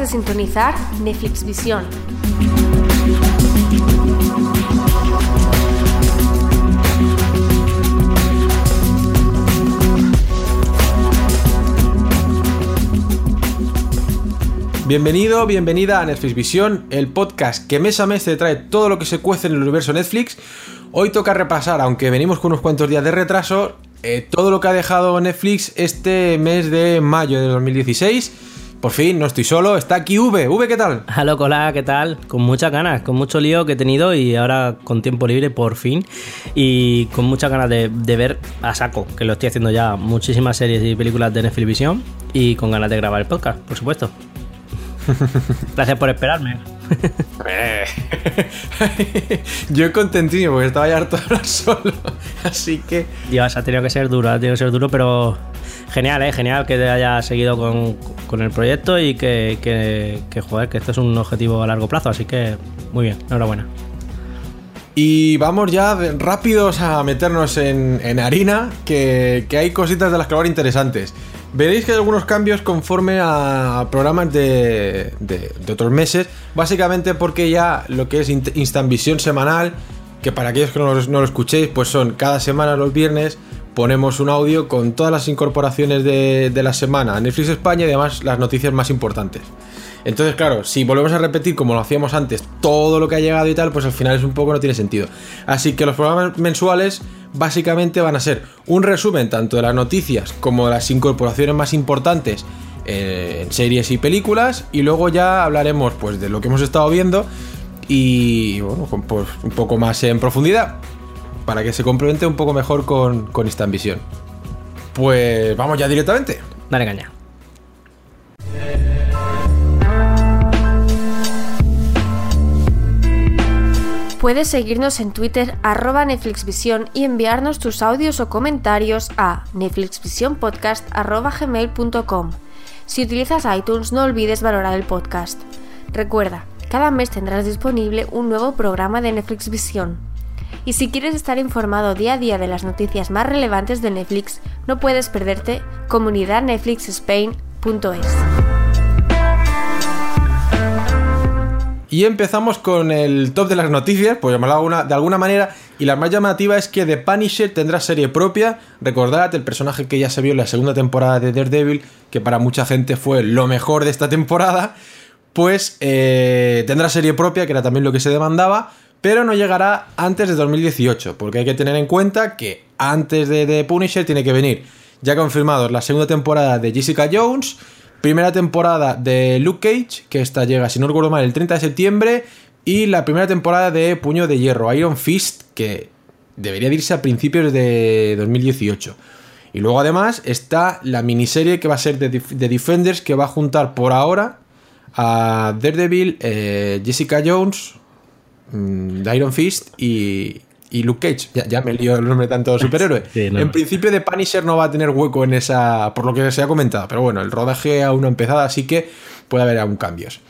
de sintonizar Netflix Visión. Bienvenido, bienvenida a Netflix Visión, el podcast que mes a mes te trae todo lo que se cuece en el universo Netflix. Hoy toca repasar, aunque venimos con unos cuantos días de retraso, eh, todo lo que ha dejado Netflix este mes de mayo de 2016. Por fin, no estoy solo, está aquí V. V, ¿qué tal? Hola, hola, ¿qué tal? Con muchas ganas, con mucho lío que he tenido y ahora con tiempo libre por fin. Y con muchas ganas de, de ver a saco, que lo estoy haciendo ya muchísimas series y películas de Netflix. Y con ganas de grabar el podcast, por supuesto. Gracias por esperarme. Yo contentísimo porque estaba ya harto hablar solo. Así que. Dios, ha tenido que ser duro, ha tenido que ser duro, pero genial, ¿eh? Genial que te haya seguido con, con el proyecto y que, que, que, joder, que esto es un objetivo a largo plazo, así que muy bien, enhorabuena. Y vamos ya rápidos a meternos en, en harina, que, que hay cositas de las que hablar interesantes. Veréis que hay algunos cambios conforme a programas de, otros meses, básicamente porque ya lo que es Instant semanal, que para aquellos que no lo escuchéis, pues son cada semana los viernes ponemos un audio con todas las incorporaciones de, de la semana a Netflix España y además las noticias más importantes. Entonces, claro, si volvemos a repetir como lo hacíamos antes, todo lo que ha llegado y tal, pues al final es un poco no tiene sentido. Así que los programas mensuales básicamente van a ser un resumen tanto de las noticias como de las incorporaciones más importantes eh, en series y películas y luego ya hablaremos pues de lo que hemos estado viendo y bueno, pues, un poco más en profundidad para que se complemente un poco mejor con, con Instant Vision. Pues vamos ya directamente. Dale caña. Puedes seguirnos en Twitter arroba y enviarnos tus audios o comentarios a netflixvisionpodcast.gmail.com. Si utilizas iTunes no olvides valorar el podcast. Recuerda, cada mes tendrás disponible un nuevo programa de Netflix Visión. Y si quieres estar informado día a día de las noticias más relevantes de Netflix, no puedes perderte comunidadnetflixspain.es. Y empezamos con el top de las noticias, por llamarlo de alguna, manera. Y la más llamativa es que The Punisher tendrá serie propia. Recordad el personaje que ya se vio en la segunda temporada de Daredevil, que para mucha gente fue lo mejor de esta temporada. Pues eh, tendrá serie propia, que era también lo que se demandaba. Pero no llegará antes de 2018, porque hay que tener en cuenta que antes de The Punisher tiene que venir ya confirmados la segunda temporada de Jessica Jones, primera temporada de Luke Cage, que esta llega, si no recuerdo mal, el 30 de septiembre, y la primera temporada de Puño de Hierro, Iron Fist, que debería de irse a principios de 2018. Y luego además está la miniserie que va a ser de, de Defenders, que va a juntar por ahora a Daredevil, eh, Jessica Jones, mm, Iron Fist y, y Luke Cage. Ya, ya me lío el nombre de tanto superhéroe. Sí, no. En principio de Punisher no va a tener hueco en esa, por lo que se ha comentado, pero bueno, el rodaje aún no ha empezado, así que puede haber aún cambios.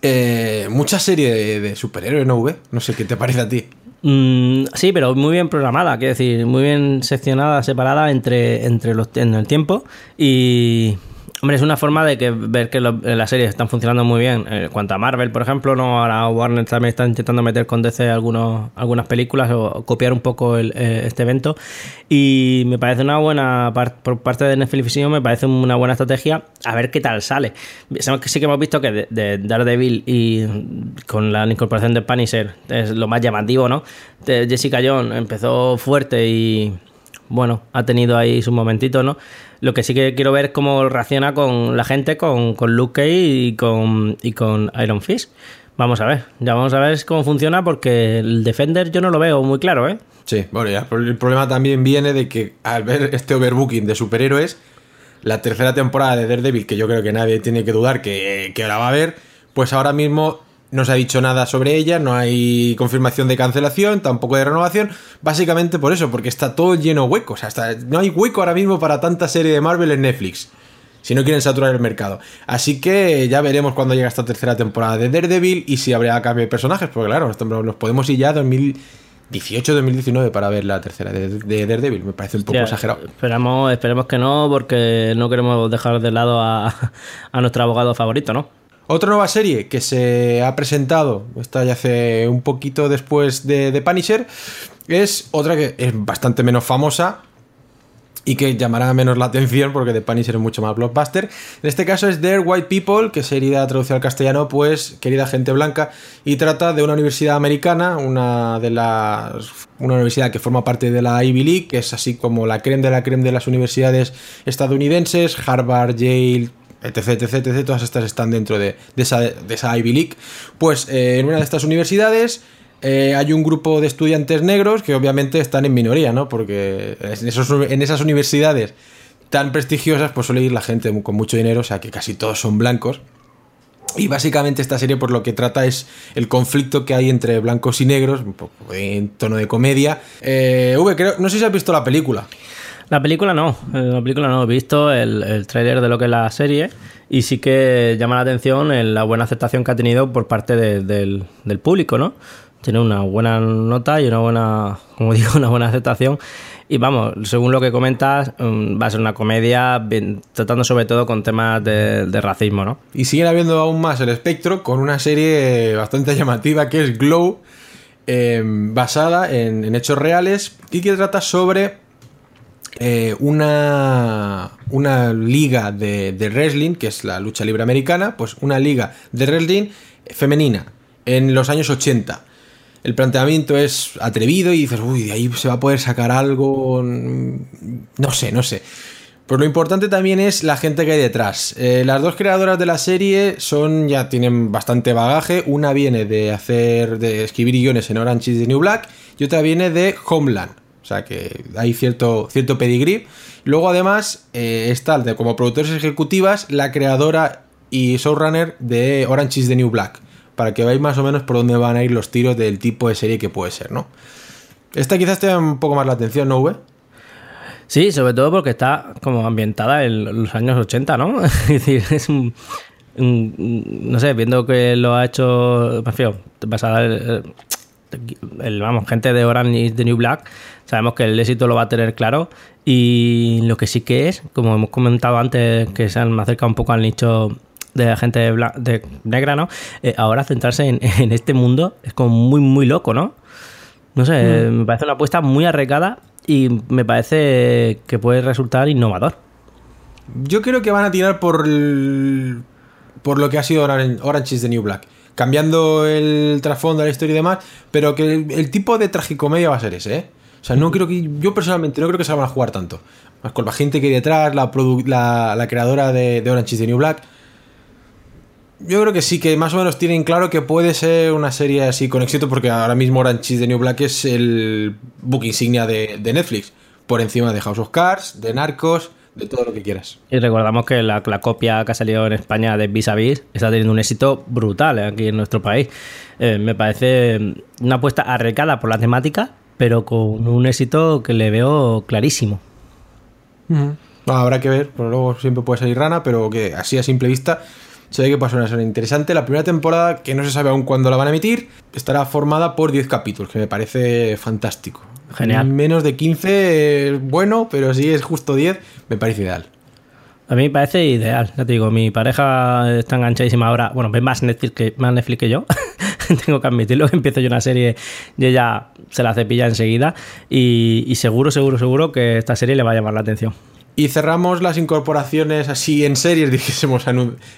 Eh, mucha serie de, de superhéroes, ¿no, V? No sé qué te parece a ti. Mm, sí, pero muy bien programada, quiero decir, muy bien seccionada, separada entre, entre los, en el tiempo. Y, hombre, es una forma de que ver que lo- las series están funcionando muy bien. En cuanto a Marvel, por ejemplo, no ahora Warner también está intentando meter con DC algunas películas o copiar un poco el- eh, este evento. Y me parece una buena, por parte de Netflix Vision, me parece una buena estrategia. A ver qué tal sale. Sabemos que sí que hemos visto que de, de Daredevil y con la incorporación de Punisher es lo más llamativo, ¿no? Jessica Jones empezó fuerte y bueno, ha tenido ahí sus momentitos, ¿no? Lo que sí que quiero ver es cómo reacciona con la gente, con, con Luke y con, y con Iron Fist. Vamos a ver, ya vamos a ver cómo funciona porque el Defender yo no lo veo muy claro, ¿eh? Sí, bueno, ya el problema también viene de que al ver este overbooking de superhéroes, la tercera temporada de Daredevil, que yo creo que nadie tiene que dudar que, que la va a ver, pues ahora mismo no se ha dicho nada sobre ella, no hay confirmación de cancelación, tampoco de renovación, básicamente por eso, porque está todo lleno de huecos, hasta no hay hueco ahora mismo para tanta serie de Marvel en Netflix. Si no quieren saturar el mercado. Así que ya veremos cuando llega esta tercera temporada de Daredevil y si habrá cambio de personajes. Porque claro, nos podemos ir ya a 18 de 2019 para ver la tercera de, de Daredevil. Me parece un poco exagerado. Esperamos, esperemos que no, porque no queremos dejar de lado a, a nuestro abogado favorito, ¿no? Otra nueva serie que se ha presentado, esta ya hace un poquito después de, de Punisher, es otra que es bastante menos famosa y que llamará menos la atención porque The Punisher es mucho más blockbuster. En este caso es Dear White People, que sería traducido al castellano, pues querida gente blanca, y trata de una universidad americana, una de las una universidad que forma parte de la Ivy League, que es así como la creme de la creme de las universidades estadounidenses, Harvard, Yale, etc, etc, etc, todas estas están dentro de, de esa, de esa Ivy League. Pues eh, en una de estas universidades eh, hay un grupo de estudiantes negros que obviamente están en minoría, ¿no? Porque en, esos- en esas universidades tan prestigiosas pues suele ir la gente con mucho dinero, o sea que casi todos son blancos. Y básicamente esta serie por lo que trata es el conflicto que hay entre blancos y negros, un poco en tono de comedia. Eh, V, creo, no sé si has visto la película. La película no, eh, la película no, he visto el, el tráiler de lo que es la serie y sí que llama la atención el- la buena aceptación que ha tenido por parte de- del, del público, ¿no? Tiene una buena nota y una buena, como digo, una buena aceptación. Y vamos, según lo que comentas, mm, va a ser una comedia tratando sobre todo con temas de, racismo, ¿no? Y siguen habiendo aún más el espectro con una serie bastante llamativa que es Glow, eh, basada en, en hechos reales y que trata sobre eh, una, una liga de, de wrestling, que es la lucha libre americana, pues una liga de wrestling femenina en los años 80. El planteamiento es atrevido y dices, uy, de ahí se va a poder sacar algo. mm, No sé, no sé. Pues lo importante también es la gente que hay detrás. Eh, las dos creadoras de la serie son ya tienen bastante bagaje. Una viene de hacer, de escribir guiones en Orange is the New Black y otra viene de Homeland. O sea que hay cierto, cierto pedigrí. Luego además eh, está de- como productores ejecutivas la creadora y showrunner de Orange is the New Black. Para que veáis más o menos por dónde van a ir los tiros del tipo de serie que puede ser, ¿no? Esta quizás te llame un poco más la atención, ¿no, V? Sí, sobre todo porque está como ambientada en los años 80, ¿no? Es decir, es un, no sé, viendo que lo ha hecho, me basada el- vamos, gente de Orange is the New Black, sabemos que el éxito lo va a tener claro y lo que sí que es, como hemos comentado antes, que se han acercado un poco al nicho de la gente de, bla- de negra, ¿no? Eh, ahora centrarse en, en este mundo es como muy, muy loco, ¿no? No sé, me parece una apuesta muy arriesgada y me parece que puede resultar innovador. Yo creo que van a tirar por el- por lo que ha sido Oran- Orange is the New Black. Cambiando el trasfondo de la historia y demás, pero que el, el tipo de tragicomedia va a ser ese, ¿eh? Sea, no creo que. Yo personalmente no creo que se van a jugar tanto. Más con la gente que hay detrás, la, la, creadora de, de Orange is the New Black. Yo creo que sí, que más o menos tienen claro que puede ser una serie así con éxito, porque ahora mismo Orange is the New Black es el book insignia de, Netflix. Por encima de House of Cards, de Narcos, de todo lo que quieras. Y recordamos que la, copia que ha salido en España de Vis a Vis está teniendo un éxito brutal aquí en nuestro país. Eh, me parece una apuesta arriesgada por la temática, pero con un éxito que le veo clarísimo. No, habrá que ver, pero luego siempre puede salir rana, pero que así a simple vista se ve que pasa una serie interesante. La primera temporada, que no se sabe aún cuándo la van a emitir, estará formada por 10 capítulos, que me parece fantástico. Genial. Menos de 15 es bueno, pero si es justo 10, me parece ideal. A mí me parece ideal, ya te digo, mi pareja está enganchadísima ahora, bueno, ve más Netflix que, más Netflix que yo, tengo que admitirlo, empiezo yo una serie y ella se la cepilla enseguida y, seguro, seguro, seguro que esta serie le va a llamar la atención. Y cerramos las incorporaciones así en series, dijésemos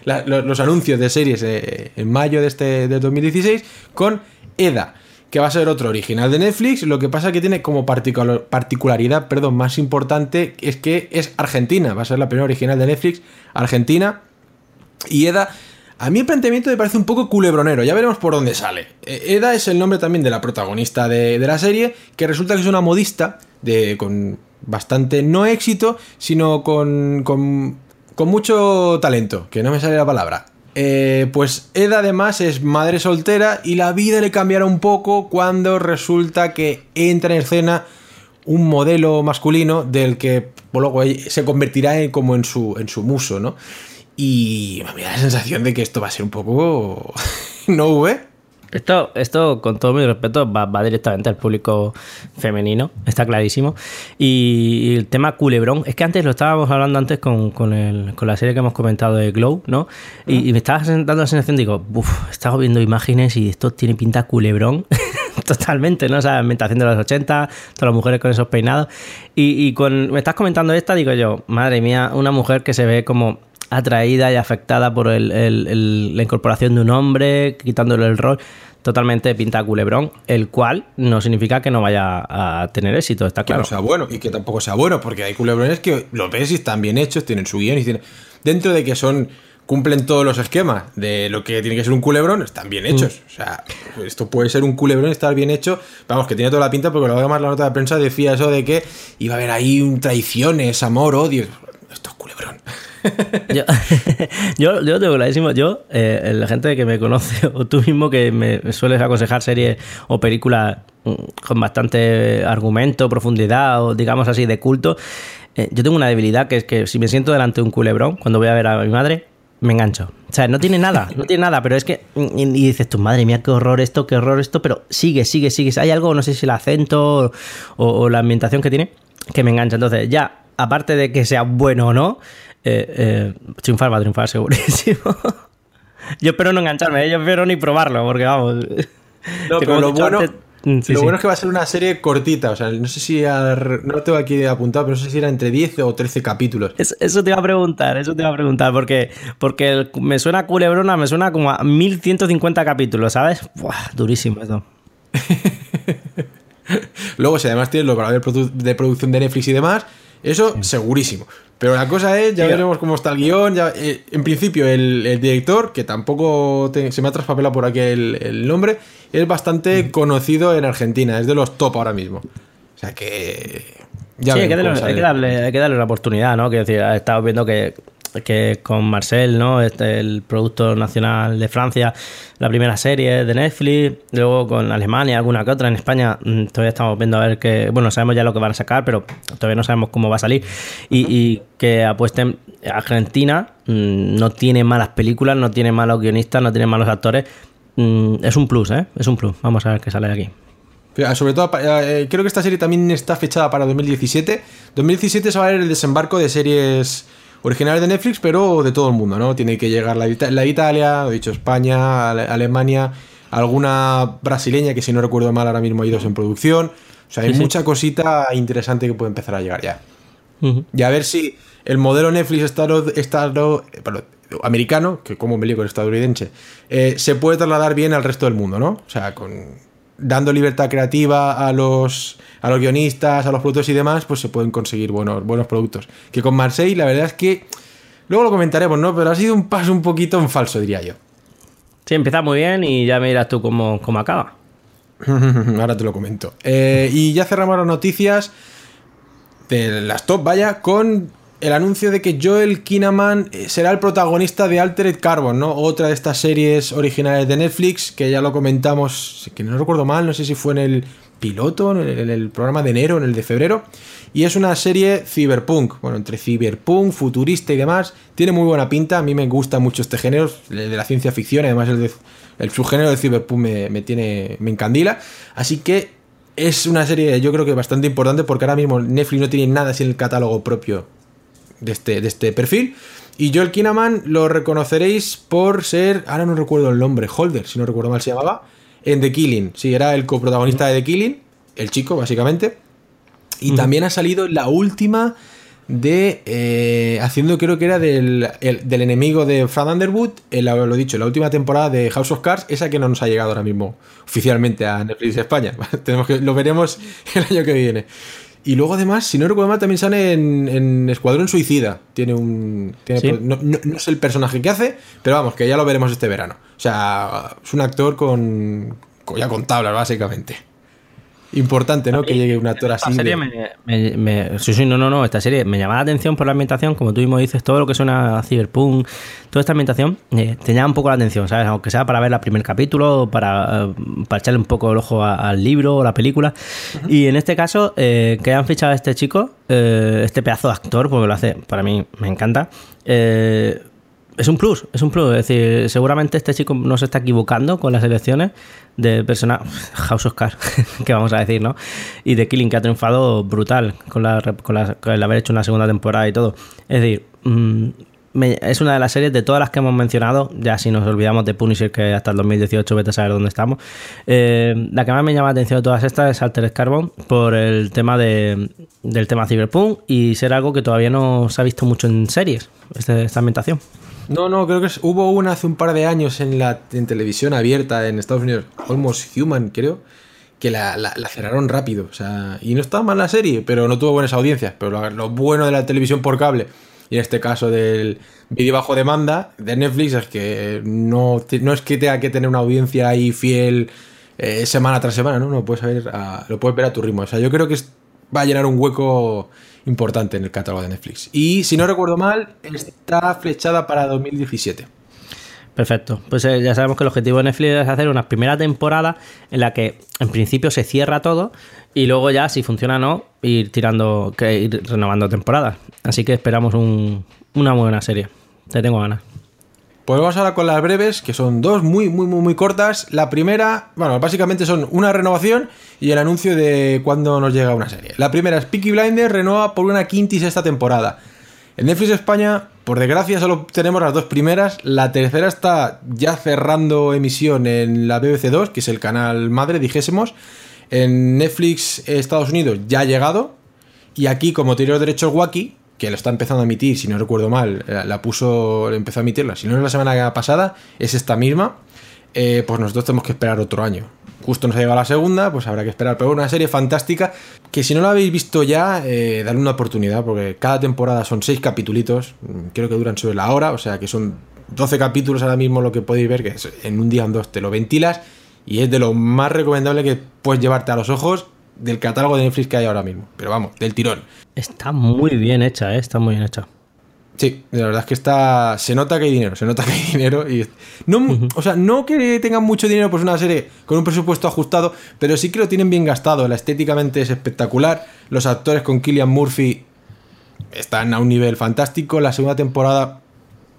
los anuncios de series eh, en mayo de este de 2016 con EDA, que va a ser otro original de Netflix. Lo que pasa que tiene como particular- particularidad, perdón, más importante es que es Argentina, va a ser la primera original de Netflix, Argentina. Y Eda, a mí el planteamiento me parece un poco culebronero, ya veremos por dónde sale. Eh, Eda es el nombre también de la protagonista de, de la serie, que resulta que es una modista de, con bastante, no éxito, sino con, con, con mucho talento, que no me sale la palabra. Eh, pues Eda además es madre soltera y la vida le cambiará un poco cuando resulta que entra en escena un modelo masculino del que luego se convertirá en, como en su, en su muso, ¿no? Y me da la sensación de que esto va a ser un poco... ¿No, V? Esto, esto, con todo mi respeto, va, va directamente al público femenino, está clarísimo. Y, el tema culebrón, es que antes lo estábamos hablando antes con, con, el, con la serie que hemos comentado de Glow, ¿no? Y, y me estaba dando la sensación, digo, uff, estaba viendo imágenes y esto tiene pinta culebrón. Totalmente, ¿no? O sea, ambientación de los 80, todas las mujeres con esos peinados. Y, y con, me estás comentando esta, digo yo, madre mía, una mujer que se ve como atraída y afectada por el, el, el, la incorporación de un hombre, quitándole el rol. Totalmente pinta culebrón, el cual no significa que no vaya a tener éxito, está claro. Que no sea bueno y que tampoco sea bueno, porque hay culebrones que los ves y están bien hechos, tienen su guion y tienen. Dentro de que son cumplen todos los esquemas de lo que tiene que ser un culebrón, están bien hechos. Mm. O sea, esto puede ser un culebrón, estar bien hecho. Vamos, que tiene toda la pinta, porque lo más la nota de prensa decía eso de que iba a haber ahí un traiciones, amor, odio. Culebrón. yo, yo, yo tengo clarísimo. Yo, eh, la gente que me conoce, o tú mismo que me sueles aconsejar series o películas mm, con bastante argumento, profundidad, o digamos así, de culto. Eh, yo tengo una debilidad que es que si me siento delante de un culebrón, cuando voy a ver a mi madre, me engancho. O sea, no tiene nada, no tiene nada, pero es que. Y, dices tú, madre mía, qué horror esto, qué horror esto, pero sigue, sigue, sigue. Hay algo, no sé si el acento o la ambientación que tiene, que me engancha. Entonces, ya, aparte de que sea bueno o no, eh, eh, triunfar va a triunfar segurísimo. yo espero no engancharme, ¿eh? yo espero ni probarlo, porque vamos. No, pero lo bueno. Antes, Mm, sí, lo sí. bueno es que va a ser una serie cortita, o sea, no sé si a, no lo tengo aquí apuntado, pero no sé si era entre 10 o 13 capítulos. Eso, eso, te iba a preguntar, eso te iba a preguntar, porque, porque el, me suena culebrona, me suena como a 1150 capítulos, ¿sabes? Buah, durísimo eso. Luego, si además tienes los valores de producción de Netflix y demás, eso segurísimo. Pero la cosa es, ya veremos cómo está el guion. Ya, eh, en principio, el, el, director, que tampoco te, se me ha traspapelado por aquí el, el, nombre, es bastante mm. conocido en Argentina, es de los top ahora mismo. O sea que. Ya sí, hay que, darle, hay, que darle, hay que darle la oportunidad, ¿no? Quiero decir, he estado viendo que que con Marcel, ¿no? Este, el producto nacional de Francia, la primera serie de Netflix, luego con Alemania, alguna que otra, en España mm, todavía estamos viendo a ver que, bueno, sabemos ya lo que van a sacar, pero todavía no sabemos cómo va a salir, y, y que apuesten, Argentina mmm, no tiene malas películas, no tiene malos guionistas, no tiene malos actores, mmm, es un plus, ¿eh? Es un plus, vamos a ver qué sale de aquí. Sobre todo, eh, creo que esta serie también está fechada para 2017. 2017 se va a ver el desembarco de series originales de Netflix, pero de todo el mundo, ¿no? Tiene que llegar la, la Italia, he dicho España, Alemania, alguna brasileña que si no recuerdo mal ahora mismo hay dos en producción. O sea, hay sí, mucha sí. cosita interesante que puede empezar a llegar ya. Uh -huh. Y a ver si el modelo Netflix estado, estado, perdón, americano, que como me lío con estadounidense, eh, se puede trasladar bien al resto del mundo, ¿no? O sea, con dando libertad creativa a los, a los guionistas, a los productos y demás, pues se pueden conseguir buenos, buenos productos. Que con Marseille, la verdad es que. Luego lo comentaremos, ¿no? Pero ha sido un paso un poquito en falso, diría yo. Sí, empieza muy bien y ya me dirás tú cómo, cómo acaba. Ahora te lo comento. Eh, y ya cerramos las noticias de las top, vaya, con el anuncio de que Joel Kinnaman será el protagonista de Altered Carbon, ¿no? Otra de estas series originales de Netflix, que ya lo comentamos, que no recuerdo mal, no sé si fue en el piloto, en el, programa de enero, en el de febrero. Y es una serie cyberpunk, bueno, entre cyberpunk, futurista y demás. Tiene muy buena pinta, a mí me gusta mucho este género, de la ciencia ficción, además el, subgénero de cyberpunk me, tiene, me encandila. Así que es una serie yo creo que bastante importante porque ahora mismo Netflix no tiene nada en el catálogo propio de este, de este perfil. Y Joel Kinnaman lo reconoceréis por ser, ahora no recuerdo el nombre, Holder, si no recuerdo mal se llamaba, en The Killing. Sí, era el coprotagonista de The Killing, el chico, básicamente. Y uh -huh. también ha salido la última de. Eh, haciendo, creo que era del, el, del enemigo de Fran Underwood, el, lo dicho, la última temporada de House of Cards, esa que no nos ha llegado ahora mismo oficialmente a Netflix España. Tenemos que, lo veremos el año que viene. Y luego, además, si no recuerdo mal, también sale en, en Escuadrón Suicida. Tiene un. Tiene, ¿Sí? no, no, no, es el personaje que hace, pero vamos, que ya lo veremos este verano. O sea, es un actor con. con ya con tablas, básicamente. Importante, ¿no? Que llegue un actor así. Esta serie de... me, me, me, sí, sí, no, no, no. Esta serie me llama la atención por la ambientación, como tú mismo dices, todo lo que suena a Cyberpunk, toda esta ambientación, eh, te llama un poco la atención, ¿sabes? Aunque sea para ver el primer capítulo, para, uh, para echarle un poco el ojo a, al libro o la película. Uh -huh. Y en este caso, eh, que han fichado a este chico, eh, este pedazo de actor, porque lo hace, para mí me encanta. Eh, es un plus, es un plus. Es decir, seguramente este chico no se está equivocando con las elecciones de persona House of Cards, que vamos a decir, ¿no? Y de Killing, que ha triunfado brutal con, la, con, la, con el haber hecho una segunda temporada y todo. Es decir, mm, es una de las series de todas las que hemos mencionado, ya si nos olvidamos de Punisher, que hasta el 2018 vete a saber dónde estamos. Eh, la que más me llama la atención de todas estas es Altered Carbon, por el tema de, del tema Cyberpunk y ser algo que todavía no se ha visto mucho en series, este, esta ambientación. No, no, creo que hubo una hace un par de años en la en televisión abierta en Estados Unidos, Almost Human, creo, que la, cerraron rápido. O sea, y no estaba mal la serie, pero no tuvo buenas audiencias. Pero lo bueno de la televisión por cable y en este caso del vídeo bajo demanda de Netflix es que no, no es que tenga que tener una audiencia ahí fiel eh, semana tras semana, ¿no? no puedes ver lo puedes ver a tu ritmo. O sea, yo creo que va a llenar un hueco importante en el catálogo de Netflix. Y si no recuerdo mal, está flechada para 2017. Perfecto. Pues eh, ya sabemos que el objetivo de Netflix es hacer una primera temporada en la que en principio se cierra todo y luego ya, si funciona o no, ir tirando, ir renovando temporadas. Así que esperamos una buena serie. Te tengo ganas. Pues vamos ahora con las breves, que son dos muy, muy, muy, muy cortas. La primera, bueno, básicamente son una renovación y el anuncio de cuándo nos llega una serie. La primera es Peaky Blinders, renueva por una quinta y sexta temporada. En Netflix España, por desgracia, solo tenemos las dos primeras. La tercera está ya cerrando emisión en la BBC 2, que es el canal madre, dijésemos. En Netflix Estados Unidos ya ha llegado. Y aquí, como tiene los derechos Wacky, que lo está empezando a emitir, si no recuerdo mal, la, puso, empezó a emitirla, si no es la semana pasada, es esta misma, eh, pues nosotros tenemos que esperar otro año. Justo nos ha llegado la segunda, pues habrá que esperar. Pero una serie fantástica que si no la habéis visto ya, eh, darle una oportunidad, porque cada temporada son seis capítulos, mm, creo que duran sobre la hora, o sea que son 12 capítulos ahora mismo lo que podéis ver, que en un día o dos te lo ventilas y es de lo más recomendable que puedes llevarte a los ojos del catálogo de Netflix que hay ahora mismo. Pero vamos, del tirón. Está muy bien hecha, ¿eh? está muy bien hecha. Sí, la verdad es que está. Se nota que hay dinero, se nota que hay dinero. Y... No, O sea, no que tengan mucho dinero, pues una serie con un presupuesto ajustado, pero sí que lo tienen bien gastado. La estéticamente es espectacular. Los actores con Killian Murphy están a un nivel fantástico. La segunda temporada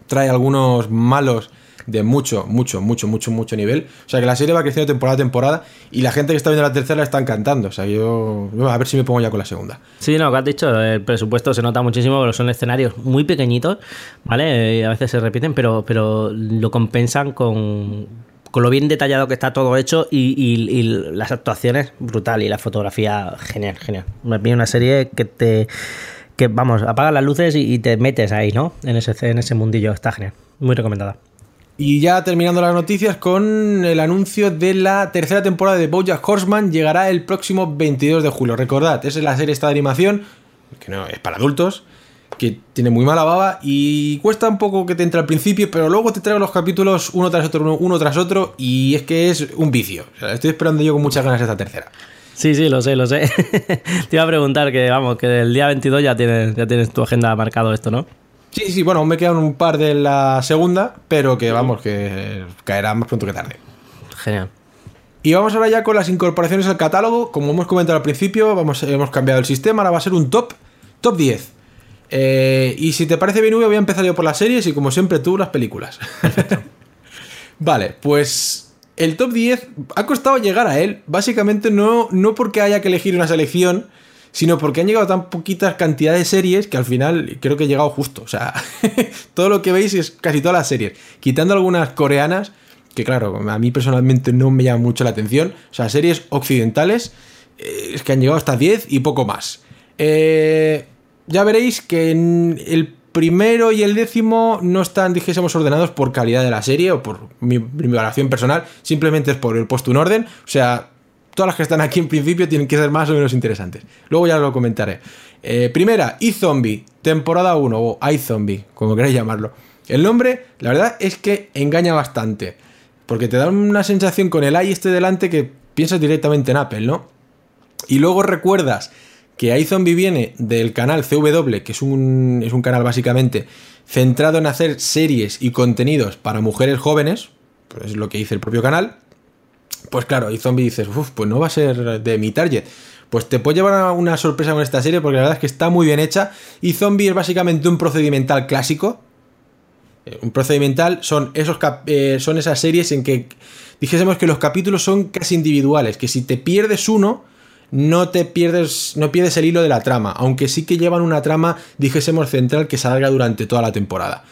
trae algunos malos de mucho, mucho, mucho, mucho, mucho nivel. O sea que la serie va creciendo temporada a temporada y la gente que está viendo la tercera la está encantando. O sea, yo a ver si me pongo ya con la segunda. Sí, no, que has dicho, el presupuesto se nota muchísimo, pero son escenarios muy pequeñitos, ¿vale? Y a veces se repiten, pero, pero lo compensan con, con lo bien detallado que está todo hecho y, las actuaciones brutal y la fotografía genial, genial. Me viene una serie que te que vamos, apaga las luces y, y, te metes ahí, ¿no? En ese, en ese mundillo, está genial. Muy recomendada. Y ya terminando las noticias con el anuncio de la tercera temporada de Bojack Horseman llegará el próximo 22 de julio. Recordad, esa es la serie esta de animación, que no es para adultos, que tiene muy mala baba y cuesta un poco que te entre al principio, pero luego te traigo los capítulos uno tras otro, uno, tras otro y es que es un vicio. estoy esperando yo con muchas ganas esta tercera. Sí, sí, lo sé, lo sé. te iba a preguntar que, vamos, que el día 22 ya tienes, ya tienes tu agenda marcado esto, ¿no? Sí, sí, bueno, me quedan un par de la segunda, pero que vamos, que caerá más pronto que tarde. Genial. Y vamos ahora ya con las incorporaciones al catálogo. Como hemos comentado al principio, vamos, hemos cambiado el sistema, ahora va a ser un top, top 10. Eh, y si te parece bien, voy a empezar yo por las series y como siempre tú las películas. vale, pues el top 10 ha costado llegar a él, básicamente no, no porque haya que elegir una selección, sino porque han llegado tan poquitas cantidades de series que al final creo que he llegado justo. O sea, todo lo que veis es casi todas las series, quitando algunas coreanas, que claro, a mí personalmente no me llama mucho la atención. O sea, series occidentales eh, es que han llegado hasta 10 y poco más. Eh, ya veréis que en el primero y el décimo no están, dijésemos, ordenados por calidad de la serie o por mi, mi valoración personal, simplemente es por el puesto en orden. O sea, todas las que están aquí en principio tienen que ser más o menos interesantes. Luego ya lo comentaré. Eh, primera, iZombie, temporada 1 o iZombie, como queráis llamarlo. El nombre, la verdad es que engaña bastante. Porque te da una sensación con el i este delante que piensas directamente en Apple, ¿no? Y luego recuerdas que iZombie viene del canal CW, que es un, es un canal básicamente centrado en hacer series y contenidos para mujeres jóvenes, pues es lo que dice el propio canal. Pues claro, y Zombie dices, uff, pues no va a ser de mi target. Pues te puede llevar una sorpresa con esta serie porque la verdad es que está muy bien hecha. Y Zombie es básicamente un procedimental clásico. Eh, Un procedimental son, esos eh, son esas series en que dijésemos que los capítulos son casi individuales, que si te pierdes uno, no te pierdes, no pierdes el hilo de la trama, aunque sí que llevan una trama, dijésemos, central que se alarga durante toda la temporada.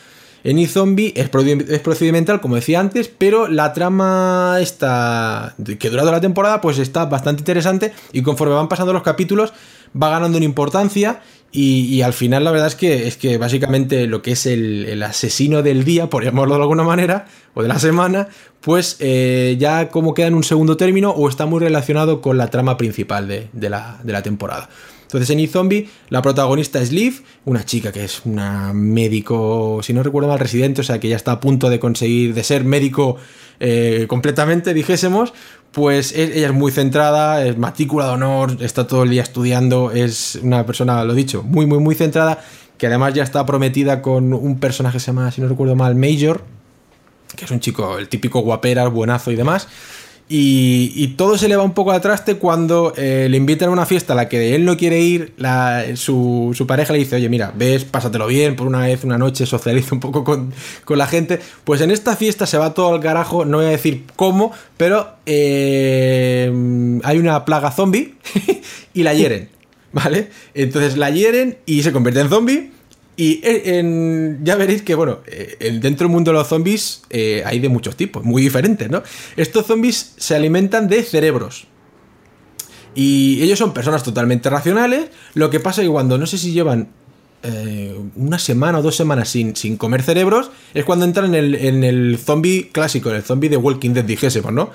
En eZombie es, proce- es procedimental, como decía antes, pero la trama esta que dura toda la temporada, pues está bastante interesante y conforme van pasando los capítulos va ganando en importancia y, al final la verdad es que es que básicamente lo que es el, asesino del día, por llamarlo de alguna manera, o de la semana, pues eh, ya como queda en un segundo término o está muy relacionado con la trama principal de la, de la temporada. Entonces en eZombie la protagonista es Liv, una chica que es una médico, si no recuerdo mal, residente, o sea que ya está a punto de conseguir, de ser médico eh, completamente, dijésemos, pues es- ella es muy centrada, es matrícula de honor, está todo el día estudiando, es una persona, lo dicho, muy, muy, muy centrada, que además ya está prometida con un personaje que se llama, si no recuerdo mal, Major, que es un chico, el típico guaperas, buenazo y demás. Y, y todo se le va un poco al traste cuando eh, le invitan a una fiesta a la que él no quiere ir, la- su, su pareja le dice, oye, mira, ves, pásatelo bien, por una vez, una noche, socializa un poco con, con la gente. Pues en esta fiesta se va todo al carajo, no voy a decir cómo, pero eh, hay una plaga zombie y la hieren, ¿vale? Entonces la hieren y se convierte en zombie. Y eh, en- ya veréis que, bueno, eh, dentro del mundo de los zombies eh, hay de muchos tipos, muy diferentes, ¿no? Estos zombies se alimentan de cerebros. Y ellos son personas totalmente racionales. Lo que pasa es que cuando no sé si llevan eh, una semana o dos semanas sin, sin comer cerebros, es cuando entran en el, en el zombie clásico, en el zombie de Walking Dead, dijésemos, ¿no?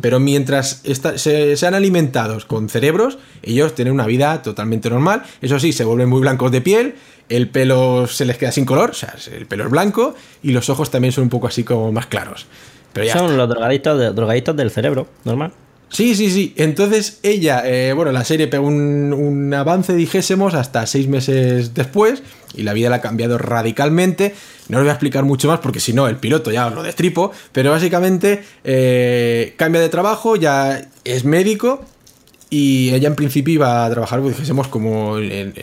Pero mientras esta- se, sean alimentados con cerebros, ellos tienen una vida totalmente normal. Eso sí, se vuelven muy blancos de piel, el pelo se les queda sin color, o sea, el pelo es blanco, y los ojos también son un poco así como más claros. Pero ya Son está. los drogadictos, de- drogadictos del cerebro, normal. Sí, sí, sí. Entonces ella, eh, bueno, la serie pegó un, avance, dijésemos, hasta seis meses después, y la vida la ha cambiado radicalmente. No os voy a explicar mucho más porque si no, el piloto ya os lo destripo, pero básicamente eh, cambia de trabajo, ya es médico, y ella en principio iba a trabajar, pues, dijésemos, como en-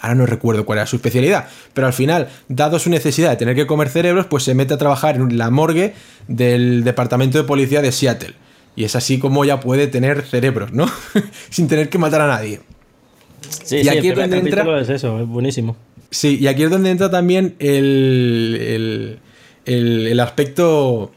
Ahora no recuerdo cuál era su especialidad, pero al final, dado su necesidad de tener que comer cerebros, pues se mete a trabajar en la morgue del departamento de policía de Seattle. Y es así como ya puede tener cerebros, ¿no? Sin tener que matar a nadie. Sí, Y sí, aquí el es donde entra- es eso, es buenísimo. Sí, y aquí es donde entra también el, el, el- el aspecto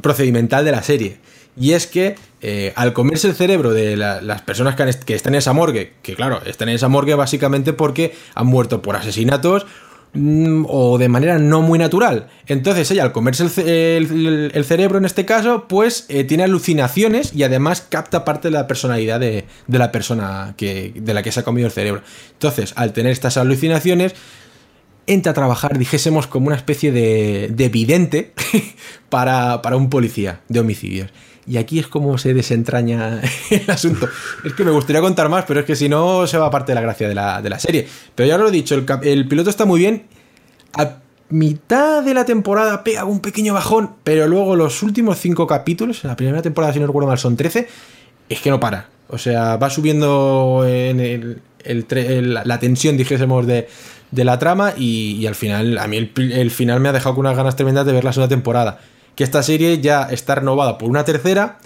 procedimental de la serie. Y es que eh, al comerse el cerebro de la- las personas que, han est- que están en esa morgue, que claro, están en esa morgue básicamente porque han muerto por asesinatos o de manera no muy natural. Entonces ella al comerse el cerebro en este caso, pues eh, tiene alucinaciones y además capta parte de la personalidad de, de la persona que, de la que se ha comido el cerebro. Entonces, al tener estas alucinaciones, entra a trabajar, dijésemos, como una especie de, de vidente para, para un policía de homicidios. Y aquí es como se desentraña el asunto. Es que me gustaría contar más, pero es que si no se va parte de la gracia de la, de la serie. Pero ya os lo he dicho, el, piloto está muy bien. A mitad de la temporada pega un pequeño bajón, pero luego los últimos cinco capítulos, en la primera temporada, si no recuerdo mal, son 13, es que no para. O sea, va subiendo en el, la tensión, dijésemos, de, de la trama y, y al final, a mí el final me ha dejado con unas ganas tremendas de ver la segunda temporada. Que esta serie ya está renovada por una tercera,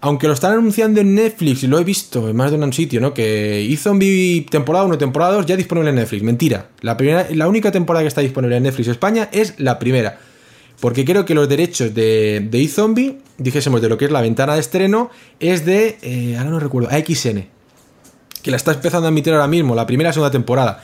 aunque lo están anunciando en Netflix, y lo he visto en más de un sitio, ¿no? Que eZombie temporada 1, temporada 2 ya disponible en Netflix. Mentira. La, primera, la única temporada que está disponible en Netflix España es la primera. Porque creo que los derechos de, de eZombie, dijésemos de lo que es la ventana de estreno, es de. eh, ahora no recuerdo, AXN. Que la está empezando a emitir ahora mismo, la primera y segunda temporada.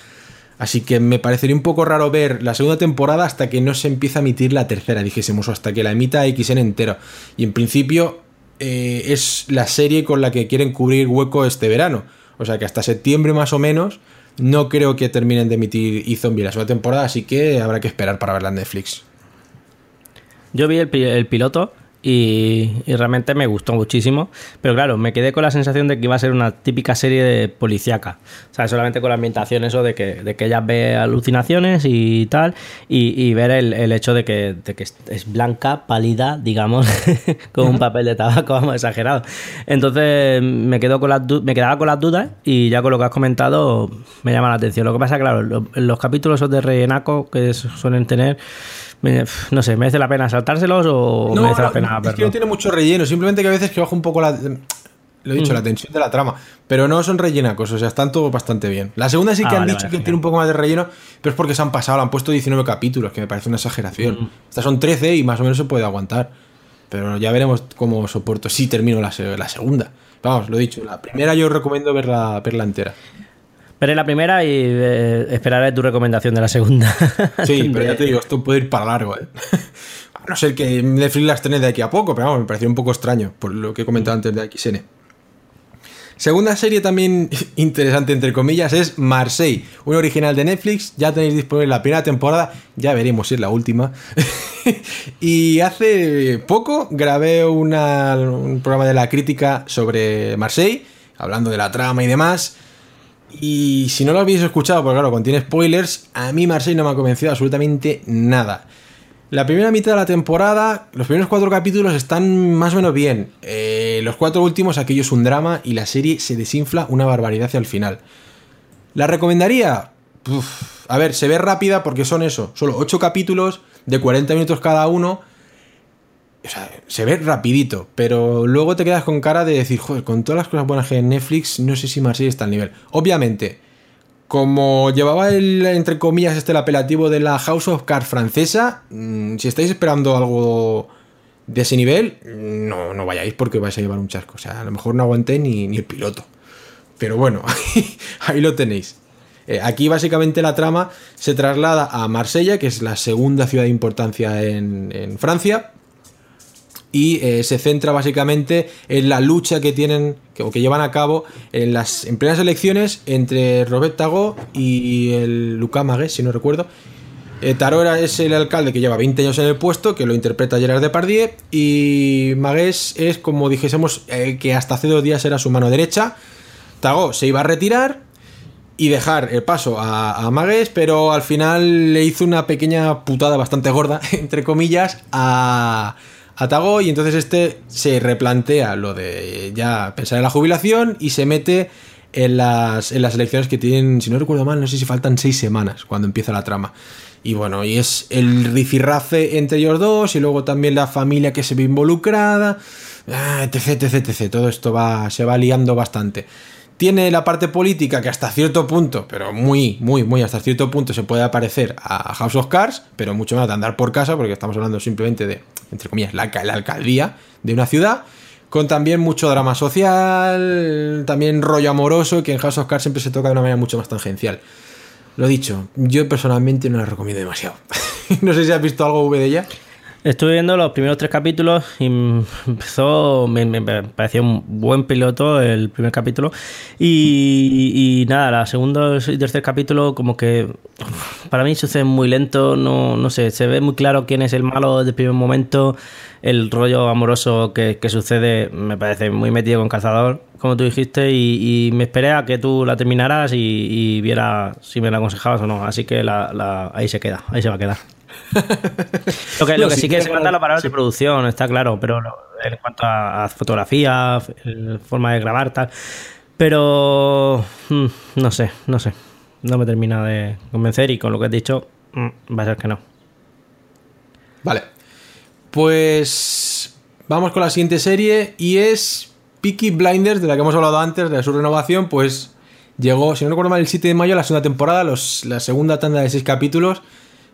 Así que me parecería un poco raro ver la segunda temporada hasta que no se empiece a emitir la tercera, dijésemos, o hasta que la emita XN entero. Y en principio eh, es la serie con la que quieren cubrir hueco este verano. O sea que hasta septiembre más o menos no creo que terminen de emitir eZombie la segunda temporada, así que habrá que esperar para verla en Netflix. Yo vi el piloto y, y realmente me gustó muchísimo. Pero claro, me quedé con la sensación de que iba a ser una típica serie de policíaca. O sea, solamente con la ambientación eso de que, de que ella ve alucinaciones y tal, y, y ver el, el hecho de que, de que es- blanca, pálida, digamos, con un papel de tabaco, vamos, exagerado. Entonces me, quedo con las me quedaba con las dudas y ya con lo que has comentado me llama la atención. Lo que pasa, claro, lo- los capítulos de rellenaco que suelen tener, no sé, ¿merece la pena saltárselos o No, merece la no, pena es que no tiene mucho relleno, simplemente que a veces que baja un poco la. Lo he dicho, Mm. la tensión de la trama. Pero no son rellenacos, o sea, están todo bastante bien. La segunda sí Ah, que han vale, dicho vale, que genial. tiene un poco más de relleno, pero es porque se han pasado, le han puesto 19 capítulos, que me parece una exageración. Mm. Estas son 13 y más o menos se puede aguantar. Pero ya veremos cómo soporto si termino la, se- la segunda. Vamos, lo he dicho, la primera yo recomiendo verla, verla entera. Veré la primera y eh, esperaré tu recomendación de la segunda. Sí, pero ya te digo, esto puede ir para largo, ¿eh? A no ser que Netflix la estrene de aquí a poco, pero vamos, me pareció un poco extraño, por lo que he comentado antes de XN. Segunda serie también interesante, entre comillas, es Marseille, un original de Netflix. Ya tenéis disponible la primera temporada, ya veremos si es la última. y hace poco grabé una- un programa de la crítica sobre Marseille, hablando de la trama y demás. Y si no lo habéis escuchado, porque claro, contiene spoilers, a mí Marseille no me ha convencido absolutamente nada. La primera mitad de la temporada, los primeros cuatro capítulos están más o menos bien. Eh, los cuatro últimos, aquello es un drama y la serie se desinfla una barbaridad hacia el final. ¿La recomendaría? A ver, se ve rápida porque son eso, solo ocho capítulos de 40 minutos cada uno. Se ve rapidito, pero luego te quedas con cara de decir, joder, con todas las cosas buenas que hay en Netflix, no sé si Marseille está al nivel. Obviamente, como llevaba el, entre comillas, este el apelativo de la House of Cards francesa, mm, si estáis esperando algo de ese nivel, no, no vayáis porque vais a llevar un chasco. O sea, a lo mejor no aguanté ni, ni el piloto. Pero bueno, ahí lo tenéis. Eh, aquí básicamente la trama se traslada a Marsella, que es la segunda ciudad de importancia en Francia, y eh, se centra básicamente en la lucha que tienen que, o que llevan a cabo en las en plenas elecciones entre Robert Tagot y el Lucas Magues, si no recuerdo. Eh, Tarot era- es el alcalde que lleva 20 años en el puesto, que lo interpreta Gerard Depardieu, y Magues es, como dijésemos, que hasta hace dos días era su mano derecha. Tagot se iba a retirar y dejar el paso a, a Magues, pero al final le hizo una pequeña putada bastante gorda, entre comillas, a, a Tago y entonces este se replantea lo de ya pensar en la jubilación y se mete en las, en las elecciones que tienen, si no recuerdo mal, no sé si faltan seis semanas cuando empieza la trama. Y bueno, y es el rifirrafe entre ellos dos y luego también la familia que se ve involucrada, ah, etc, etc, etc. Todo esto va, se va liando bastante. Tiene la parte política que hasta cierto punto, pero muy, muy, muy hasta cierto punto se puede parecer a House of Cards, pero mucho más de andar por casa, porque estamos hablando simplemente de, entre comillas, la, la alcaldía de una ciudad, con también mucho drama social, también rollo amoroso, que en House of Cards siempre se toca de una manera mucho más tangencial. Lo dicho, yo personalmente no la recomiendo demasiado. no sé si has visto algo V de ella. Estuve viendo los primeros tres capítulos y empezó, me, me pareció un buen piloto el primer capítulo. Y, nada, la segundo y tercer capítulo como que para mí sucede muy lento, no, no sé, se ve muy claro quién es el malo desde el primer momento, el rollo amoroso que, sucede me parece muy metido con calzador, como tú dijiste, y, me esperé a que tú la terminaras y, viera si me la aconsejabas o no, así que la- ahí se queda, ahí se va a quedar. Lo que, No, lo que si sí que tiene se ganas- manda los parados sí. de producción, está claro, pero en cuanto a, fotografía, forma de grabar, tal. Pero mm, no sé, no sé. No me termina de convencer y con lo que has dicho, mm, va a ser que no. Vale. Pues vamos con la siguiente serie y es Peaky Blinders, de la que hemos hablado antes, de su renovación, pues llegó, si no recuerdo mal, el 7 de mayo la segunda temporada, los- la segunda tanda de seis capítulos,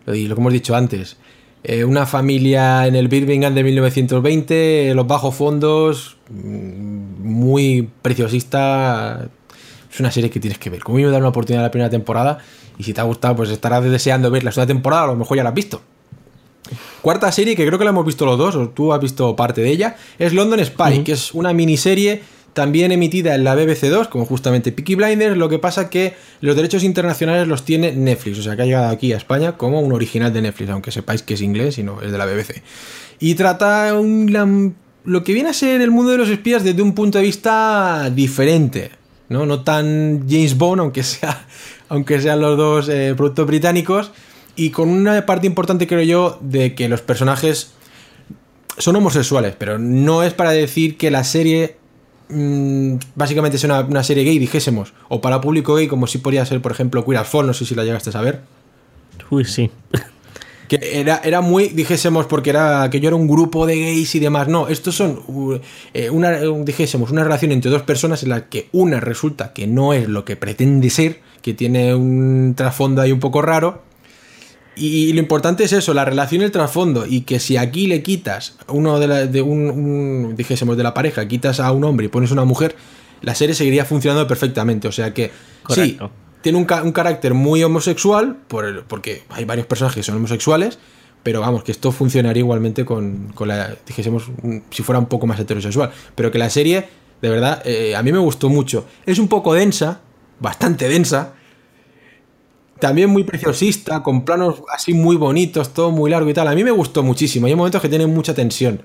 y lo que hemos dicho antes. eh, una familia en el Birmingham de 1920, los bajos fondos, mm, muy preciosista. Es una serie que tienes que ver. Como me dar una oportunidad a la primera temporada, y si te ha gustado, pues estarás deseando ver la segunda temporada, a lo mejor ya la has visto. Cuarta serie, que creo que la hemos visto los dos, o tú has visto parte de ella, es London Spy, que es una miniserie también emitida en la BBC 2, como justamente Peaky Blinders, lo que pasa que los derechos internacionales los tiene Netflix, o sea que ha llegado aquí a España como un original de Netflix, aunque sepáis que es inglés y no es de la BBC. Y trata lo que viene a ser el mundo de los espías desde un punto de vista diferente, ¿no? No tan James Bond, aunque, sea, aunque sean los dos eh, productos británicos, y con una parte importante, creo yo, de que los personajes son homosexuales, pero no es para decir que la serie mm, básicamente es una, serie gay, dijésemos, o para público gay, como si podría ser, por ejemplo, Queer as Fall, no sé si la llegaste a saber. Uy, sí. Que era, era muy, dijésemos, porque era que yo era un grupo de gays y demás. No, estos son eh, una, dijésemos, una relación entre dos personas en la que una resulta que no es lo que pretende ser, que tiene un trasfondo ahí un poco raro, y lo importante es eso, la relación y el trasfondo. Y que si aquí le quitas uno de, la, de un, dijésemos, de la pareja, quitas a un hombre y pones una mujer, la serie seguiría funcionando perfectamente. O sea que sí, tiene un, carácter muy homosexual, por porque hay varios personajes que son homosexuales, pero vamos, que esto funcionaría igualmente con, con la, dijésemos, si fuera un poco más heterosexual. Pero que la serie, de verdad, eh, a mí me gustó mucho. Es un poco densa, bastante densa también muy preciosista, con planos así muy bonitos, todo muy largo y tal. A mí me gustó muchísimo. Hay momentos que tienen mucha tensión.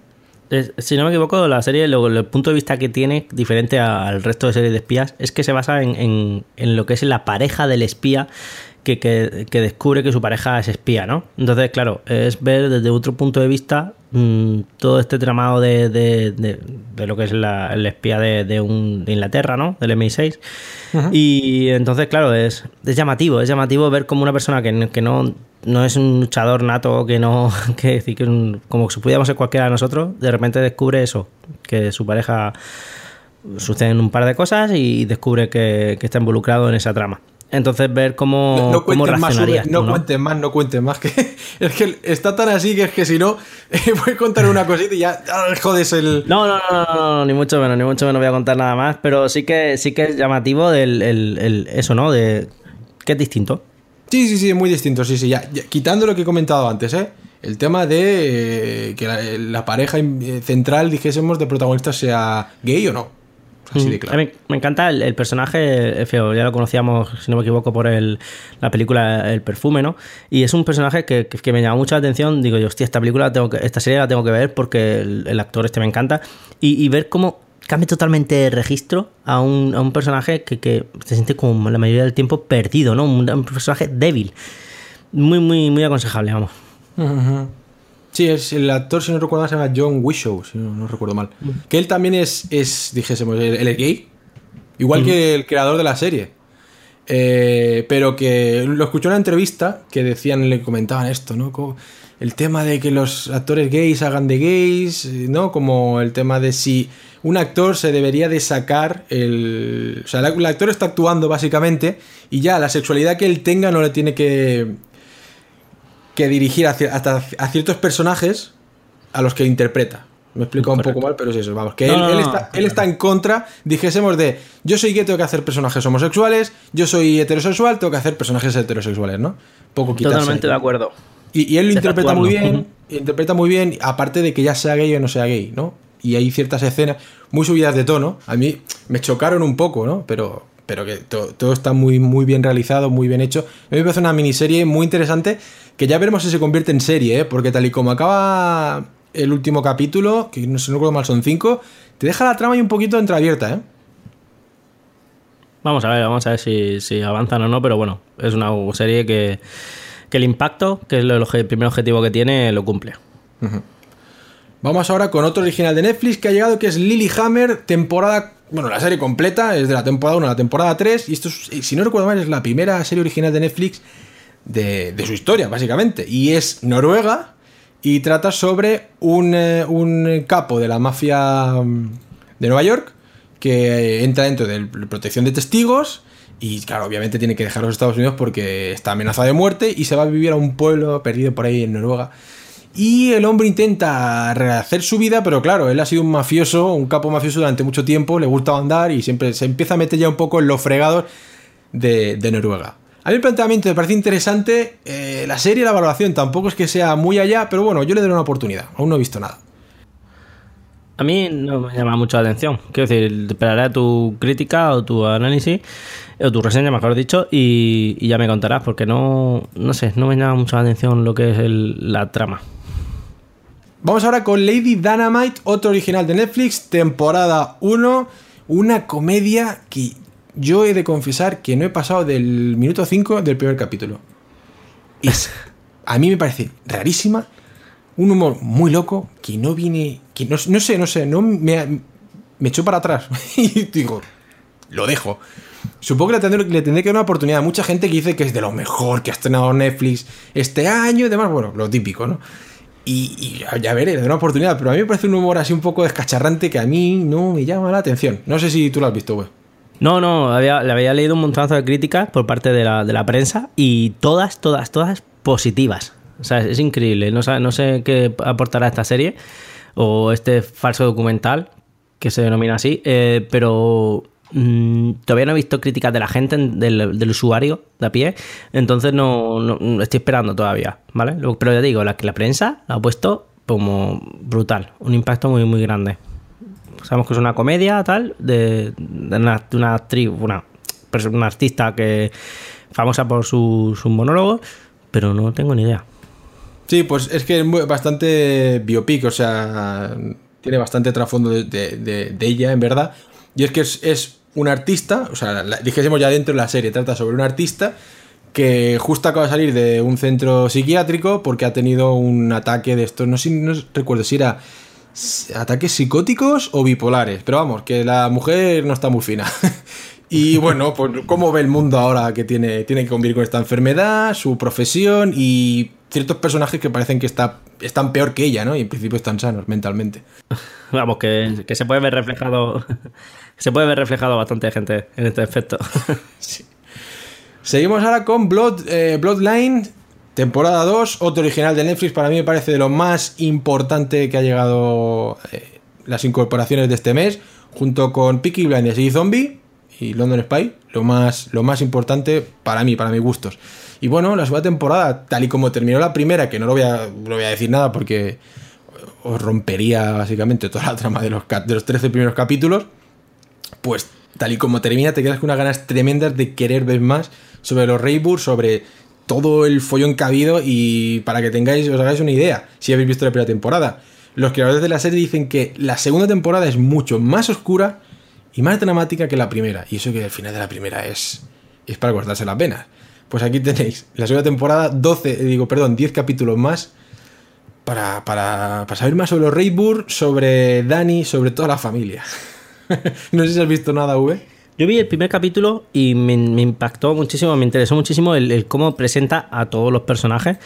Si no me equivoco, la serie, el punto de vista que tiene, diferente al resto de series de espías, es que se basa en, en lo que es la pareja del espía que, que, descubre que su pareja es espía, ¿no? Entonces, claro, es ver desde otro punto de vista Mm, todo este tramado de, de, lo que es el espía de, un, de Inglaterra, ¿no? Del MI6. Y entonces, claro, es, es llamativo, es llamativo ver como una persona que, que no, no es un luchador nato, que no, que decir que como si pudiéramos ser cualquiera de nosotros, de repente descubre eso, que su pareja suceden un par de cosas y descubre que, que está involucrado en esa trama. Entonces ver cómo, no, cómo más, no, cuentes más, no cuentes más. Que es que está tan así que es que si no, voy a contar una cosita y ya jodes el. No, no, no, no, ni mucho menos, ni mucho menos voy a contar nada más. Pero sí que sí que es llamativo del, el, eso, ¿no? De que es distinto. Sí, sí, sí, es muy distinto, sí, sí. Ya, quitando lo que he comentado antes, ¿eh? El tema de eh, que la, la, pareja central, dijésemos, de protagonista sea gay o no. Me, encanta el, personaje, feo, ya lo conocíamos, si no me equivoco, por el, la película El perfume, ¿no? Y es un personaje que, me llama mucho la atención. Digo yo, hostia, esta película, tengo que, esta serie la tengo que ver porque el, actor este me encanta. Y, ver cómo cambia totalmente de registro a un, a un personaje que, que, se siente como la mayoría del tiempo perdido, ¿no? Un, personaje débil. Muy, muy, muy aconsejable, vamos. Sí, es el actor, si no recuerdo mal, se llama John Wishow, si no, recuerdo mal. Mm. Que él también es, es dijésemos, él, es gay. Igual que el creador de la serie. Eh, pero que lo escuché en una entrevista que decían, le comentaban esto, ¿no? el tema de que los actores gays hagan de gays, ¿no? Como el tema de si un actor se debería de sacar el... O sea, el actor está actuando básicamente y ya la sexualidad que él tenga no le tiene que que dirigir hasta a ciertos personajes a los que interpreta. Me explico un poco mal, pero es eso. Vamos, que él, está, él, está, en contra, dijésemos, de yo soy gay, tengo que hacer personajes homosexuales, yo soy heterosexual, tengo que hacer personajes heterosexuales, ¿no? Poco Totalmente de acuerdo. Y, él lo interpreta muy bien, interpreta muy bien, aparte de que ya sea gay o no sea gay, ¿no? Y hay ciertas escenas muy subidas de tono. A mí me chocaron un poco, ¿no? Pero, pero que todo, está muy, muy bien realizado, muy bien hecho. A mí me parece una miniserie muy interesante que ya veremos si se convierte en serie, ¿eh? porque tal y como acaba el último capítulo, que no sé, no recuerdo mal, son cinco, te deja la trama y un poquito entreabierta, ¿eh? Vamos a ver, vamos a ver si, avanzan o no, pero bueno, es una serie que, el impacto, que es el, primer objetivo que tiene, lo cumple. Vamos ahora con otro original de Netflix que ha llegado, que es Lilyhammer, temporada. Bueno, la serie completa es de la temporada 1 a la temporada 3. Y esto, si no recuerdo mal, es la primera serie original de Netflix de, su historia, básicamente. Y es Noruega y trata sobre un, eh, un capo de la mafia mm, de Nueva York que entra dentro de protección de testigos y claro, obviamente tiene que dejar los Estados Unidos porque está amenazado de muerte y se va a vivir a un pueblo perdido por ahí en Noruega. Y el hombre intenta rehacer su vida, pero claro, él ha sido un mafioso, un capo mafioso durante mucho tiempo, le gusta andar y siempre se empieza a meter ya un poco en los fregados de, Noruega. A mí el planteamiento me parece interesante. Eh, la serie, la valoración tampoco es que sea muy allá, pero bueno, yo le doy una oportunidad. Aún no he visto nada. A mí no me llama mucho la atención. Quiero decir, esperaré tu crítica o tu análisis, o tu reseña, mejor dicho, y, ya me contarás, porque no, no sé, no me llama mucho la atención lo que es la trama. Vamos ahora con Lady Dynamite, otro original de Netflix, temporada 1. Una comedia que yo he de confesar que no he pasado del minuto 5 del primer capítulo. Es, a mí me parece rarísima, un humor muy loco que no viene, que no, sé, no sé, no me, me echó para atrás y digo, lo dejo. Supongo que le tendré, le tendré que dar una oportunidad. Mucha gente que dice que es de lo mejor que ha estrenado Netflix este año y demás, bueno, lo típico, ¿no? Y, ya veré, le daré una oportunidad, pero a mí me parece un humor así un poco descacharrante que a mí no me llama la atención. No sé si tú lo has visto, güey. No, no, había, le había leído un montonazo de críticas por parte de la, de la prensa y todas, todas, todas positivas. O sea, es, increíble. No, no sé qué aportará esta serie o este falso documental que se denomina así, eh, pero mm, todavía no he visto críticas de la gente, del, usuario de a pie, entonces no, no- estoy esperando todavía, ¿vale? Pero ya digo, la, la prensa la ha puesto como brutal, un impacto muy, muy grande. Sabemos que es una comedia, tal, de, una, una actriz, una, una artista que famosa por su, su monólogo, pero no tengo ni idea. Sí, pues es que es bastante biopic, o sea, tiene bastante trasfondo de, de- ella, en verdad. Y es que es un artista, o sea, dijésemos ya dentro de la serie, trata sobre un artista que justo acaba de salir de un centro psiquiátrico porque ha tenido un ataque de estos, no sé, no recuerdo si era ataques psicóticos o bipolares, pero vamos, que la mujer no está muy fina. Y bueno, pues cómo ve el mundo ahora que tiene, tiene que convivir con esta enfermedad, su profesión y ciertos personajes que parecen que está, están peor que ella, ¿no? Y en principio están sanos mentalmente. Vamos, que se puede ver reflejado. Se puede ver reflejado bastante gente en este aspecto. Seguimos ahora con Blood, eh, Bloodline, temporada 2, otro original de Netflix. Para mí me parece de lo más importante que ha llegado eh, las incorporaciones de este mes, junto con Peaky Blinders y Zombie y London Spy, lo más, lo más importante para mí, para mis gustos. Y bueno, la segunda temporada, tal y como terminó la primera, que no lo voy a, no voy a decir nada porque os rompería básicamente toda la trama de los, de los 13 primeros capítulos, pues tal y como termina te quedas con unas ganas tremendas de querer ver más sobre los Rayburn, sobre todo el follón habido y para que tengáis, os hagáis una idea, si habéis visto la primera temporada. Los creadores de la serie dicen que la segunda temporada es mucho más oscura y más dramática que la primera. Y eso que el final de la primera es, es para cortarse las venas. Pues aquí tenéis la segunda temporada, 12, eh, digo, perdón, 10 capítulos más para, para, para saber más sobre los Rayburn, sobre Dani, sobre toda la familia. no sé si has visto nada, V. Yo vi el primer capítulo y me, me impactó muchísimo, me interesó muchísimo el, el cómo presenta a todos los personajes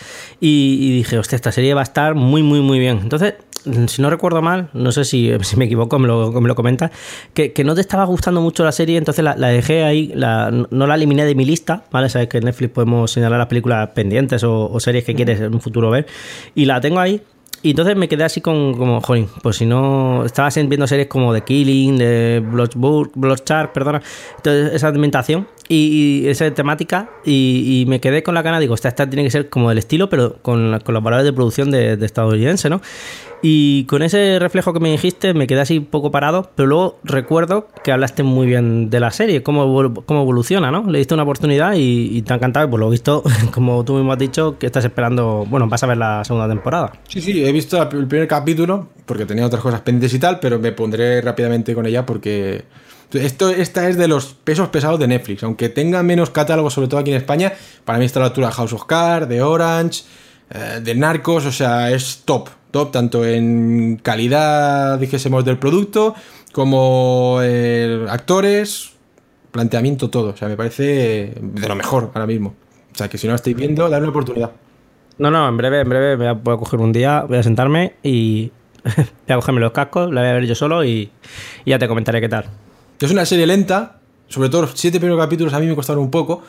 y, y dije, hostia, esta serie va a estar muy, muy, muy bien. Entonces, si no recuerdo mal, no sé si, si me equivoco, me lo, me lo comentas, que, que no te estaba gustando mucho la serie, entonces la, la dejé ahí, la- no la eliminé de mi lista, ¿vale? Sabes que en Netflix podemos señalar las películas pendientes o, o series que quieres en un futuro ver, y la tengo ahí. Y entonces me quedé así con, como, jolín, pues si no, estaba viendo series como The Killing, de Bloodsport, Bloodshark, perdona, entonces esa ambientación y, y esa temática, y, y me quedé con la gana, digo, esta, esta tiene que ser como del estilo, pero con, con los valores de producción de, de estadounidense, ¿no? Y con ese reflejo que me dijiste, me quedé así un poco parado, pero luego recuerdo que hablaste muy bien de la serie, cómo, cómo evoluciona, ¿no? Le diste una oportunidad y, y te ha encantado, por lo visto, como tú mismo has dicho, que estás esperando, bueno, vas a ver la segunda temporada. Sí, sí, he visto el primer capítulo porque tenía otras cosas pendientes y tal, pero me pondré rápidamente con ella porque esto, esta es de los pesos pesados de Netflix. Aunque tenga menos catálogo, sobre todo aquí en España, para mí está a la altura de House of Cards, de Orange, eh, de Narcos, o sea, es top. Top tanto en calidad, dijésemos, del producto, como eh, actores, planteamiento, todo. O sea, me parece de lo mejor ahora mismo. O sea, que si no la estáis viendo, darle una oportunidad. No, no, en breve, en breve voy a, voy a coger un día, voy a sentarme y voy a cogerme los cascos, la voy a ver yo solo y ya te comentaré qué tal. Que es una serie lenta, sobre todo los siete primeros capítulos a mí me costaron un poco,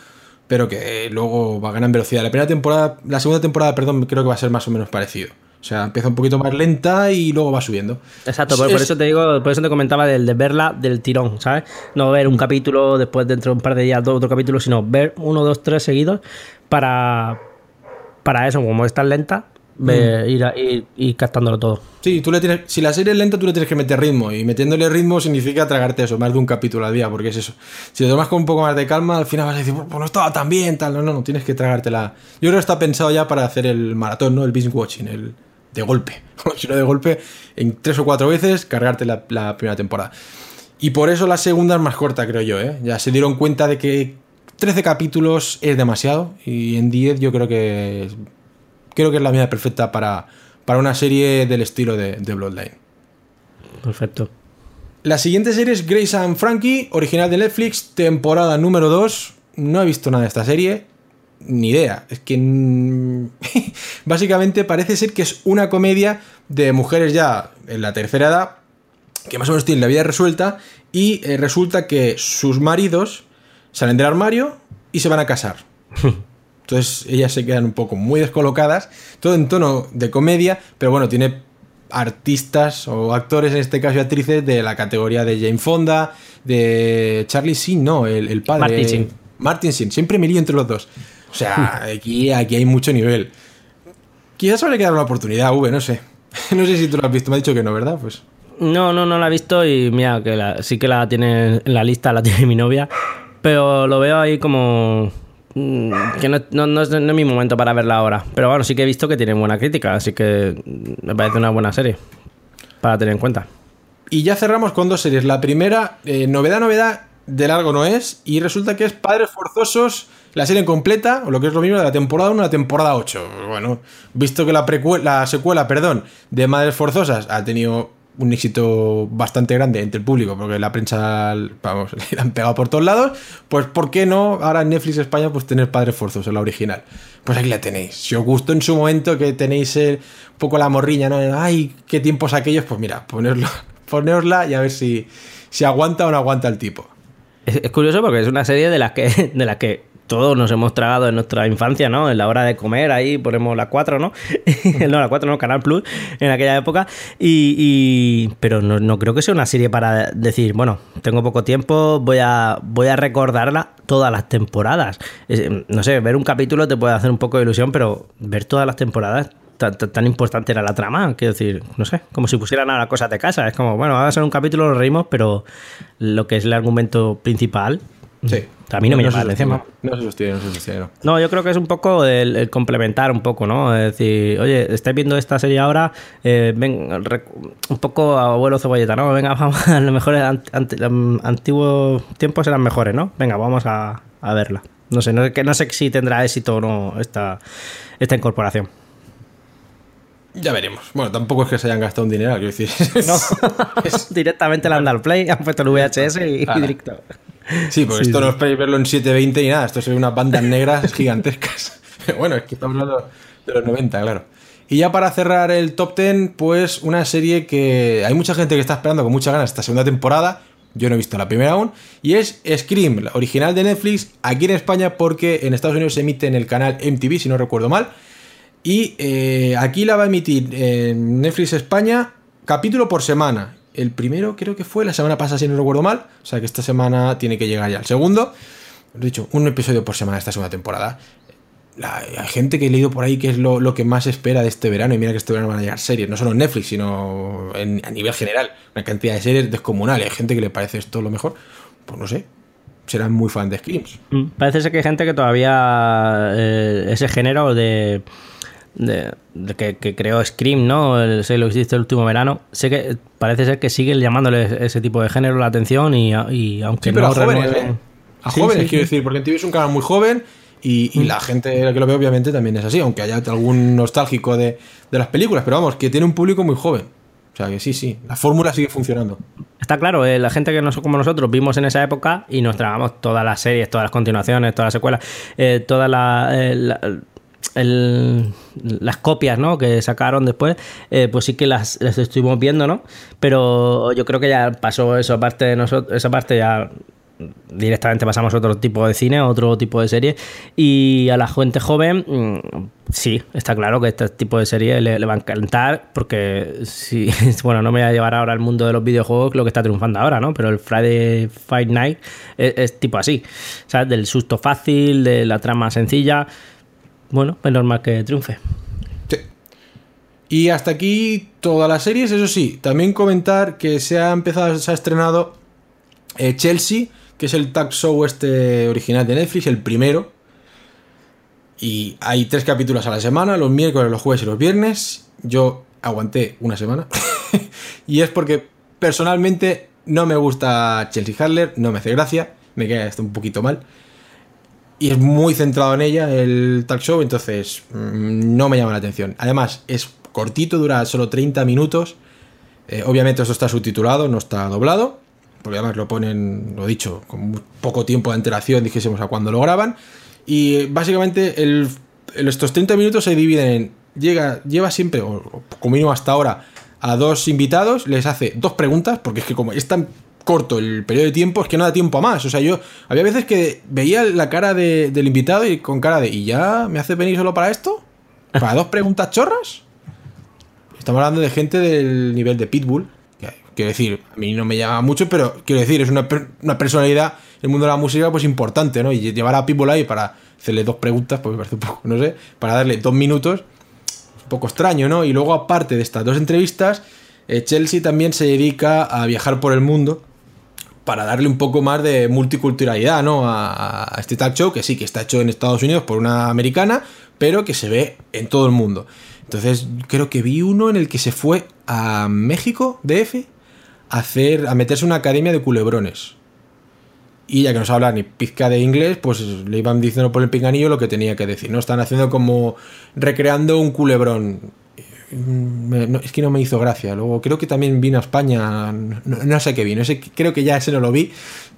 pero que luego va a ganar en velocidad. La primera temporada, la segunda temporada, perdón, creo que va a ser más o menos parecido. O sea, empieza un poquito más lenta y luego va subiendo. Exacto, por, Es- por eso te digo, por eso te comentaba del de verla del tirón, ¿sabes? No ver un capítulo, después dentro de un par de días, dos, otro capítulo, sino ver uno, dos, tres seguidos para, para eso, como es tan lenta, ve- ir, a- ir, ir captándolo todo. Sí, tú le tienes, si la serie es lenta, tú le tienes que meter ritmo. Y metiéndole ritmo significa tragarte eso, más de un capítulo al día, porque es eso. Si lo tomas con un poco más de calma, al final vas a decir, pues no estaba tan bien, tal. No, no, no, tienes que tragártela. Yo creo que está pensado ya para hacer el maratón, ¿no? El binge watching, el de golpe. si no de golpe, en tres o cuatro veces cargarte la, la primera temporada. Y por eso la segunda es más corta, creo yo, ¿eh? Ya se dieron cuenta de que 13 capítulos es demasiado y en 10 yo creo que creo que es la medida perfecta para, para una serie del estilo de, de Bloodline. Perfecto. La siguiente serie es Grace and Frankie, original de Netflix, temporada número 2. No he visto nada de esta serie, ni idea. Es que básicamente parece ser que es una comedia de mujeres ya en la tercera edad, que más o menos tienen la vida resuelta, y eh, resulta que sus maridos salen del armario y se van a casar. Entonces ellas se quedan un poco muy descolocadas, todo en tono de comedia, pero bueno, tiene artistas o actores, en este caso actrices, de la categoría de Jane Fonda, de Charlie Sin, no, el, el padre. Martin Sheen. Martin Sheen, siempre me lío entre los dos. O sea, aquí, aquí hay mucho nivel. Quizás habría que dar una oportunidad, V, no sé. No sé si tú lo has visto, me ha dicho que no, ¿verdad? Pues No, no, no la he visto y mira, que la- sí que la tiene en la lista, la tiene mi novia. Pero lo veo ahí como. Mm, Que no, no- no es, mi momento para verla ahora. Pero bueno, sí que he visto que tiene buena crítica, así que me parece una buena serie. Para tener en cuenta. Y ya cerramos con dos series. La primera, eh, novedad, novedad, de largo no es. Y resulta que es Padres Forzosos, la serie completa, o lo que es lo mismo, de la temporada 1 a la temporada 8. Bueno, visto que la, la secuela perdón, de Madres Forzosas ha tenido un éxito bastante grande entre el público, porque la prensa, vamos, le han pegado por todos lados, pues ¿por qué no ahora en Netflix España pues tener Padres Forzosos, la original? Pues aquí la tenéis. Si os gustó en su momento que tenéis eh, un poco la morriña, ¿no? Ay, qué tiempos aquellos, pues mira, ponerlo, ponerosla y a ver si, si aguanta o no aguanta el tipo. Es, es curioso porque es una serie de las que, de las que todos nos hemos tragado en nuestra infancia, ¿no? En la hora de comer, ahí ponemos la 4, ¿no? no, la 4 no, Canal Plus, en aquella época. Y, pero no, creo que sea una serie para decir, bueno, tengo poco tiempo, voy a, voy a recordarla todas las temporadas. No sé, ver un capítulo te puede hacer un poco de ilusión, pero ver todas las temporadas tan, tan- tan importante era la trama, quiero decir, no sé, como si pusieran ahora cosas de casa. Es como, bueno, va a ser un capítulo, lo reímos, pero lo que es el argumento principal, Sí. a mí no me llama se la atención. No se sostiene, no se sostiene, no. No, yo creo que es un poco el, el complementar un poco, ¿no? Es decir, oye, estáis viendo esta serie ahora, eh, ven, un poco abuelo cebolleta, ¿no? Venga, vamos, a los mejores ant- ant- antiguos tiempos eran mejores, ¿no? Venga, vamos a, a verla. No sé, no, que no sé si tendrá éxito o no esta, esta incorporación. Ya veremos. Bueno, tampoco es que se hayan gastado un dinero, quiero decir. No, directamente le han dado al play, han puesto el VHS y, y directo. Sí, porque Sí, esto sí. no esperéis verlo en 720 ni nada, esto se ve unas bandas negras gigantescas. Pero bueno, es que estamos hablando de los 90, claro. Y ya para cerrar el top 10, pues una serie que hay mucha gente que está esperando con muchas ganas esta segunda temporada. Yo no he visto la primera aún. Y es Scream, la original de Netflix, aquí en España, porque en Estados Unidos se emite en el canal MTV, si no recuerdo mal. Y eh, aquí la va a emitir en Netflix España capítulo por semana. El primero creo que fue la semana pasada, si no recuerdo mal. O sea que esta semana tiene que llegar ya el segundo. He dicho, un episodio por semana esta segunda temporada. Hay gente que he leído por ahí que es lo, que más espera de este verano. Y mira que este verano van a llegar series, no solo en Netflix, sino a nivel general. Una cantidad de series descomunal. Hay gente que le parece esto lo mejor. Pues no sé. Serán muy fan de Screams. Mm, Parece ser que hay gente que todavía eh, ese género de, de- de que, que creó Scream, ¿no? El, sé lo que hiciste el último verano. Sé que parece ser que siguen llamándole ese tipo de género la atención y, y aunque Sí, pero no a jóvenes, ¿eh? A Sí, jóvenes, sí, quiero decir, porque en TV es un canal muy joven y, y la gente que lo ve obviamente también es así, aunque haya algún nostálgico de, de las películas, pero vamos, que tiene un público muy joven. O sea que sí, sí, la fórmula sigue funcionando. Está claro, eh, la gente que no como nosotros vimos en esa época y nos tragamos todas las series, todas las continuaciones, todas las secuelas, eh, todas la- eh, la- las copias ¿no? que sacaron después, eh, pues sí que las, estuvimos viendo, ¿no? Pero yo creo que ya pasó eso, aparte de nosotros, esa parte ya directamente pasamos a otro tipo de cine, a otro tipo de serie. Y a la gente joven, mm, sí, está claro que este tipo de serie le, le va a encantar, porque si, bueno, no me voy a llevar ahora al mundo de los videojuegos lo que está triunfando ahora, ¿no? Pero el Friday Fight Night es, es tipo así, ¿sabes? Del susto fácil, de la trama sencilla. Bueno, es normal que triunfe. Sí. Y hasta aquí todas las series, eso sí, también comentar que se ha empezado, se ha estrenado eh, Chelsea, que es el tag show este original de Netflix, el primero. Y hay tres capítulos a la semana, los miércoles, los jueves y los viernes. Yo aguanté una semana. y es porque personalmente no me gusta Chelsea Handler, no me hace gracia, me queda hasta un poquito mal. Y es muy centrado en ella el talk show, entonces mm, no me llama la atención. Además, es cortito, dura solo 30 minutos. Eh, obviamente esto está subtitulado, no está doblado. Porque además lo ponen, lo dicho, con poco tiempo de antelación, dijésemos a cuando lo graban. Y básicamente el, estos 30 minutos se dividen en. Llega, lleva siempre, o como mínimo hasta ahora, a dos invitados, les hace dos preguntas, porque es que como es tan corto el periodo de tiempo, es que no da tiempo a más. O sea, yo había veces que veía la cara del invitado y con cara de, ¿y ya me hace venir solo para esto? ¿Para dos preguntas chorras? Estamos hablando de gente del nivel de Pitbull. quiero decir, a mí no me llama mucho, pero quiero decir, es una, una personalidad el mundo de la música pues importante, ¿no? Y llevar a People ahí para hacerle dos preguntas, pues me parece un poco, no sé, para darle dos minutos, un poco extraño, ¿no? Y luego aparte de estas dos entrevistas, eh, Chelsea también se dedica a viajar por el mundo para darle un poco más de multiculturalidad, ¿no? A, este talk show, que sí, que está hecho en Estados Unidos por una americana, pero que se ve en todo el mundo. Entonces, creo que vi uno en el que se fue a México, DF, a hacer, a meterse en una academia de culebrones y ya que no se habla ni pizca de inglés, pues le iban diciendo por el pinganillo lo que tenía que decir, ¿no? Están haciendo como recreando un culebrón. Es que no me hizo gracia. Luego creo que también vino a España, no, sé qué vino, creo que ya ese no lo vi.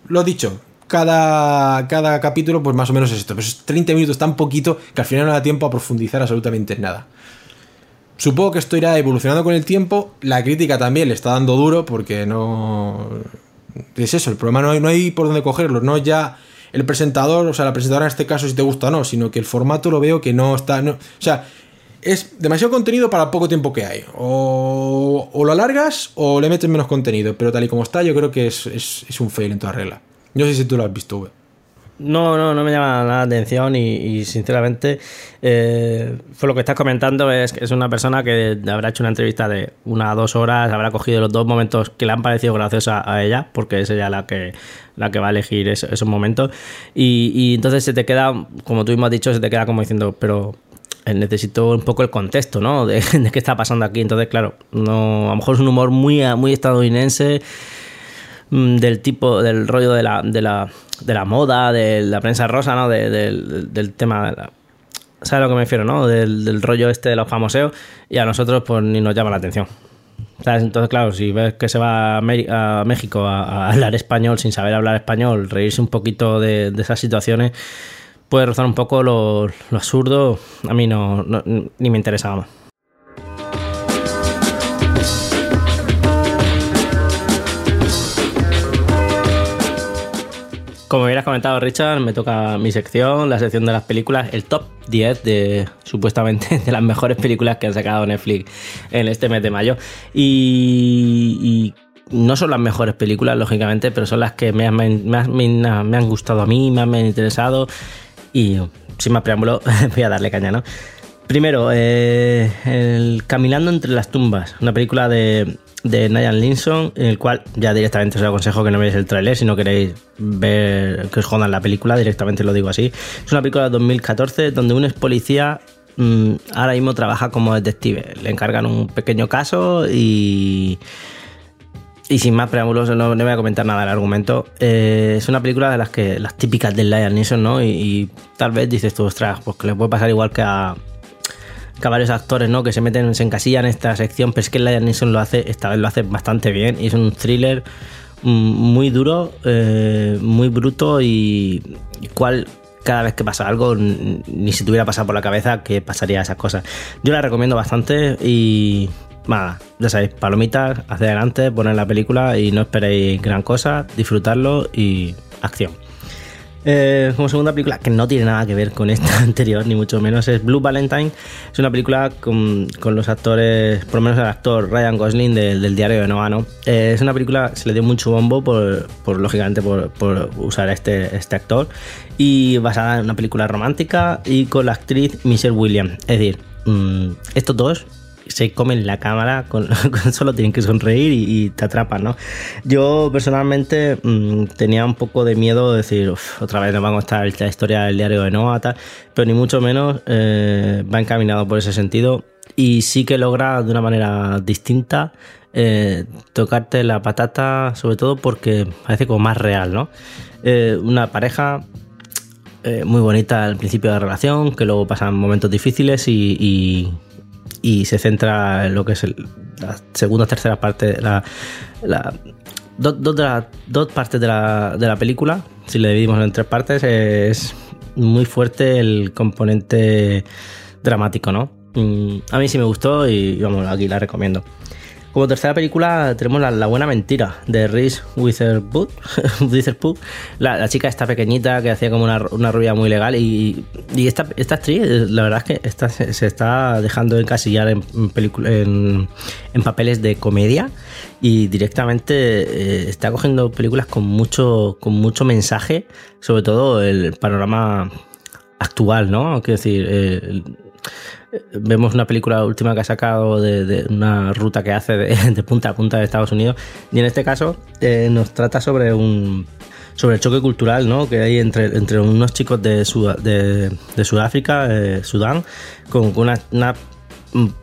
Lo dicho, cada, cada capítulo pues más o menos es esto, pues 30 minutos tan poquito que al final no da tiempo a profundizar absolutamente en nada. Supongo que esto irá evolucionando con el tiempo, la crítica también le está dando duro porque no es eso, el problema no hay, no hay por dónde cogerlo, no ya el presentador, o sea, la presentadora en este caso si te gusta o no, sino que el formato lo veo que no está, no, o sea, es demasiado contenido para el poco tiempo que hay. O, lo alargas o le metes menos contenido, pero tal y como está yo creo que es, es un fail en toda regla. Yo sé si tú lo has visto. No, no, no me llama la atención y, sinceramente, eh, fue lo que estás comentando, es que es una persona que habrá hecho una entrevista de una a dos horas, habrá cogido los dos momentos que le han parecido graciosos a, ella, porque es ella la que, la que va a elegir esos momentos, y, entonces se te queda, como tú mismo has dicho, se te queda como diciendo, pero necesito un poco el contexto, ¿no? De, de, qué está pasando aquí. Entonces, claro, no, a lo mejor es un humor muy, muy estadounidense Mm, del tipo, del rollo de la, de la, de la moda, de la prensa rosa, ¿no? del, tema de ¿Sabes a lo que me refiero, no? Del, rollo este de los famoseos y a nosotros pues ni nos llama la atención. Entonces, claro, si ves que se va a, México a, hablar español sin saber hablar español, reírse un poquito de, esas situaciones, puede rozar un poco lo, absurdo. A mí no, ni me interesaba más. Como hubieras comentado, Richard, me toca mi sección, la sección de las películas, el top 10 de supuestamente de las mejores películas que han sacado Netflix en este mes de mayo. Y, no son las mejores películas, lógicamente, pero son las que me, han gustado a mí, más me han interesado. Y sin más preámbulo, voy a darle caña, ¿no? Primero, eh, el Caminando entre las tumbas, una película de de Niall Linson, en el cual ya directamente os aconsejo que no veáis el tráiler si no queréis ver que os jodan la película, directamente lo digo así. Es una película de 2014 donde un ex policía mm, ahora mismo trabaja como detective. Le encargan un pequeño caso y... Y sin más preámbulos, no, voy a comentar nada del argumento. Eh, es una película de las que las típicas de Liam Neeson, ¿no? Y, tal vez dices tú, ostras, pues que le puede pasar igual que a, que varios actores ¿no? que se meten, se encasillan en esta sección, pero es que Liam Neeson lo hace, esta vez lo hace bastante bien y es un thriller mm, muy duro, eh, muy bruto y, cual cada vez que pasa algo, ni si tuviera pasado por la cabeza que pasaría esas cosas. Yo la recomiendo bastante y nada, ya sabéis, palomitas, hacia adelante, poner la película y no esperéis gran cosa, disfrutarlo y acción. Eh, como segunda película, que no tiene nada que ver con esta anterior, ni mucho menos, es Blue Valentine. Es una película con, los actores, por lo menos el actor Ryan Gosling del diario de Noah, ¿no? Eh, es una película, se le dio mucho bombo por, lógicamente, por, usar a este, este actor. Y basada en una película romántica y con la actriz Michelle Williams. Es decir, mm, estos dos se comen la cámara, con, solo tienen que sonreír y, te atrapan, ¿no? Yo personalmente mm, tenía un poco de miedo de decir, otra vez nos va a contar la historia del diario de Noah, tal, pero ni mucho menos eh, va encaminado por ese sentido y sí que logra de una manera distinta eh, tocarte la patata, sobre todo porque parece como más real, ¿no? Eh, una pareja muy bonita al principio de la relación, que luego pasan momentos difíciles y, se centra en lo que es la segunda tercera parte, la, la dos, dos, partes de la, de la película, si le dividimos en tres partes, es muy fuerte el componente dramático, ¿no? Mm, a mí sí me gustó y vamos, aquí la recomiendo. Como tercera película tenemos La, Buena Mentira de Reese Witherspoon, la, la, chica esta pequeñita que hacía como una, rubia muy legal y, esta, esta, actriz la verdad es que se, está dejando encasillar en, en, en, papeles de comedia y directamente eh, está cogiendo películas con mucho, con mucho mensaje, sobre todo el panorama actual, ¿no? Quiero decir, eh, vemos una película última que ha sacado de, una ruta que hace de, punta a punta de Estados Unidos y en este caso eh, nos trata sobre un sobre el choque cultural ¿no? que hay entre, entre unos chicos de, de, Sudáfrica, eh, Sudán, con una,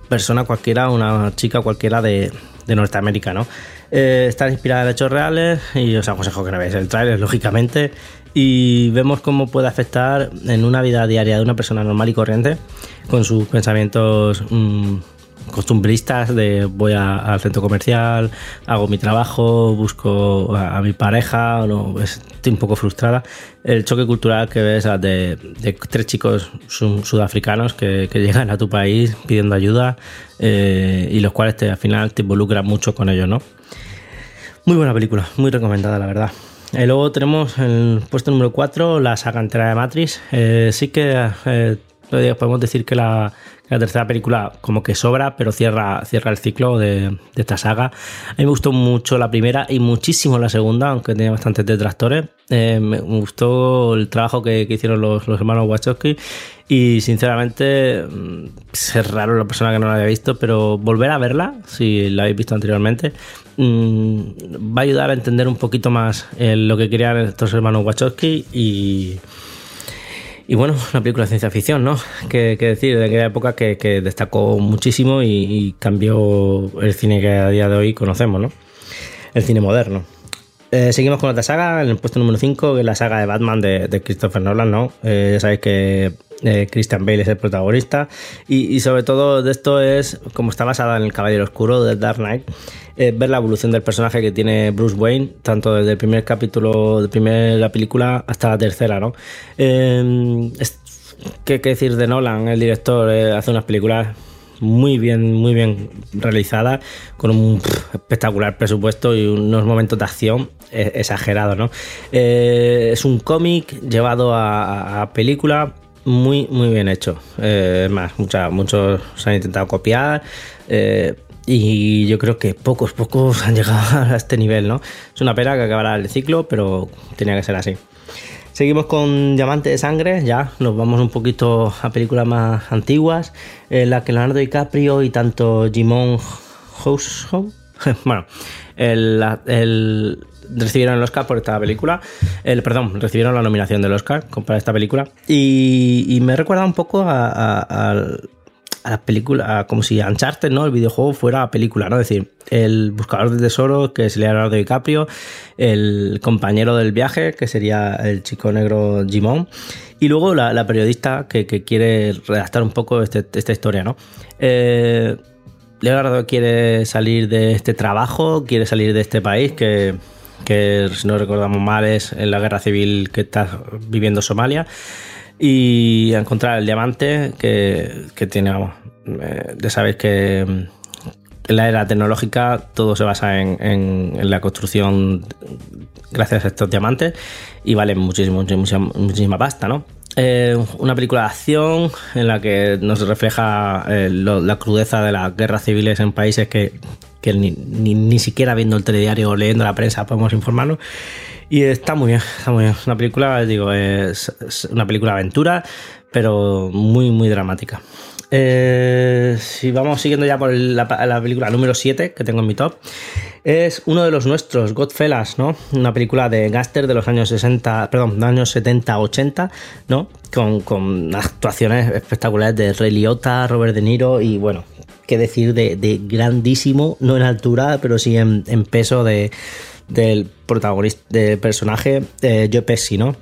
persona cualquiera, una chica cualquiera de, Norteamérica. ¿no? Eh, está inspirada en hechos reales y os aconsejo que no veáis el tráiler, lógicamente, y vemos cómo puede afectar en una vida diaria de una persona normal y corriente con sus pensamientos mm, costumbristas de voy al centro comercial, hago mi trabajo, busco a, mi pareja, no, estoy un poco frustrada. El choque cultural que ves de, tres chicos sudafricanos que, llegan a tu país pidiendo ayuda eh, y los cuales te, al final te involucran mucho con ellos, ¿no? Muy buena película, muy recomendada, la verdad. Y luego tenemos el puesto número 4, la saga entera de Matrix. Eh, sí que eh, podemos decir que la, tercera película como que sobra, pero cierra, cierra el ciclo de, esta saga. A mí me gustó mucho la primera y muchísimo la segunda, aunque tenía bastantes detractores. Eh, me gustó el trabajo que, hicieron los, hermanos Wachowski y sinceramente mm, es raro la persona que no la haya visto, pero volver a verla, si la habéis visto anteriormente, mm, va a ayudar a entender un poquito más eh, lo que querían estos hermanos Wachowski y y bueno, una película de ciencia ficción, ¿no? Que, decir, de aquella época que, destacó muchísimo y, cambió el cine que a día de hoy conocemos, ¿no? El cine moderno. Eh, seguimos con otra saga, en el puesto número 5, que es la saga de Batman de, Christopher Nolan, ¿no? Eh, ya sabéis que Christian Bale es el protagonista y, sobre todo de esto es, como está basada en el Caballero Oscuro de Dark Knight, ver la evolución del personaje que tiene Bruce Wayne, tanto desde el primer capítulo de primera película hasta la tercera, ¿no? Eh, ¿Qué decir de Nolan? El director eh, hace unas películas muy bien, muy bien realizadas, con un espectacular presupuesto y unos momentos de acción eh, exagerados, ¿no? es un cómic llevado a, película muy, muy bien hecho. Es más, muchos se han intentado copiar. Y yo creo que pocos, pocos han llegado a este nivel, ¿no? Es una pena que acabará el ciclo, pero tenía que ser así. Seguimos con Diamante de Sangre, ya nos vamos un poquito a películas más antiguas, en la que Leonardo DiCaprio y tanto Jimon Household, bueno, recibieron el Oscar por esta película, el, perdón, recibieron la nominación del Oscar para esta película y, me recuerda un poco a a la película, como si Uncharted, ¿no? El videojuego fuera película, ¿no? Es decir, el buscador de tesoros, que es Leonardo DiCaprio, el compañero del viaje, que sería el chico negro Jimón, y luego la, periodista que, quiere redactar un poco este, esta historia, ¿no? Eh, Leonardo quiere salir de este trabajo, quiere salir de este país que, que si no recordamos mal es en la guerra civil que está viviendo Somalia y encontrar el diamante que, tiene, vamos, eh, ya sabéis que en la era tecnológica todo se basa en, la construcción gracias a estos diamantes y vale muchísimo, muchísima, pasta, ¿no? Eh, una película de acción en la que nos refleja eh, la crudeza de las guerras civiles en países que, ni, ni, siquiera viendo el telediario o leyendo la prensa podemos informarnos y está muy bien, está muy bien. Una película, digo, es, una película aventura, pero muy, muy dramática. Eh, si vamos siguiendo ya por la, la, película número 7 que tengo en mi top, es uno de los nuestros, Godfellas, ¿no? Una película de Gaster de los años 60, perdón, de años 70-80, ¿no? Con, con, actuaciones espectaculares de Ray Liotta, Robert De Niro y bueno, qué decir de, de grandísimo, no en altura, pero sí en, peso de, del protagonista, del personaje eh, Joe Pesci, ¿no?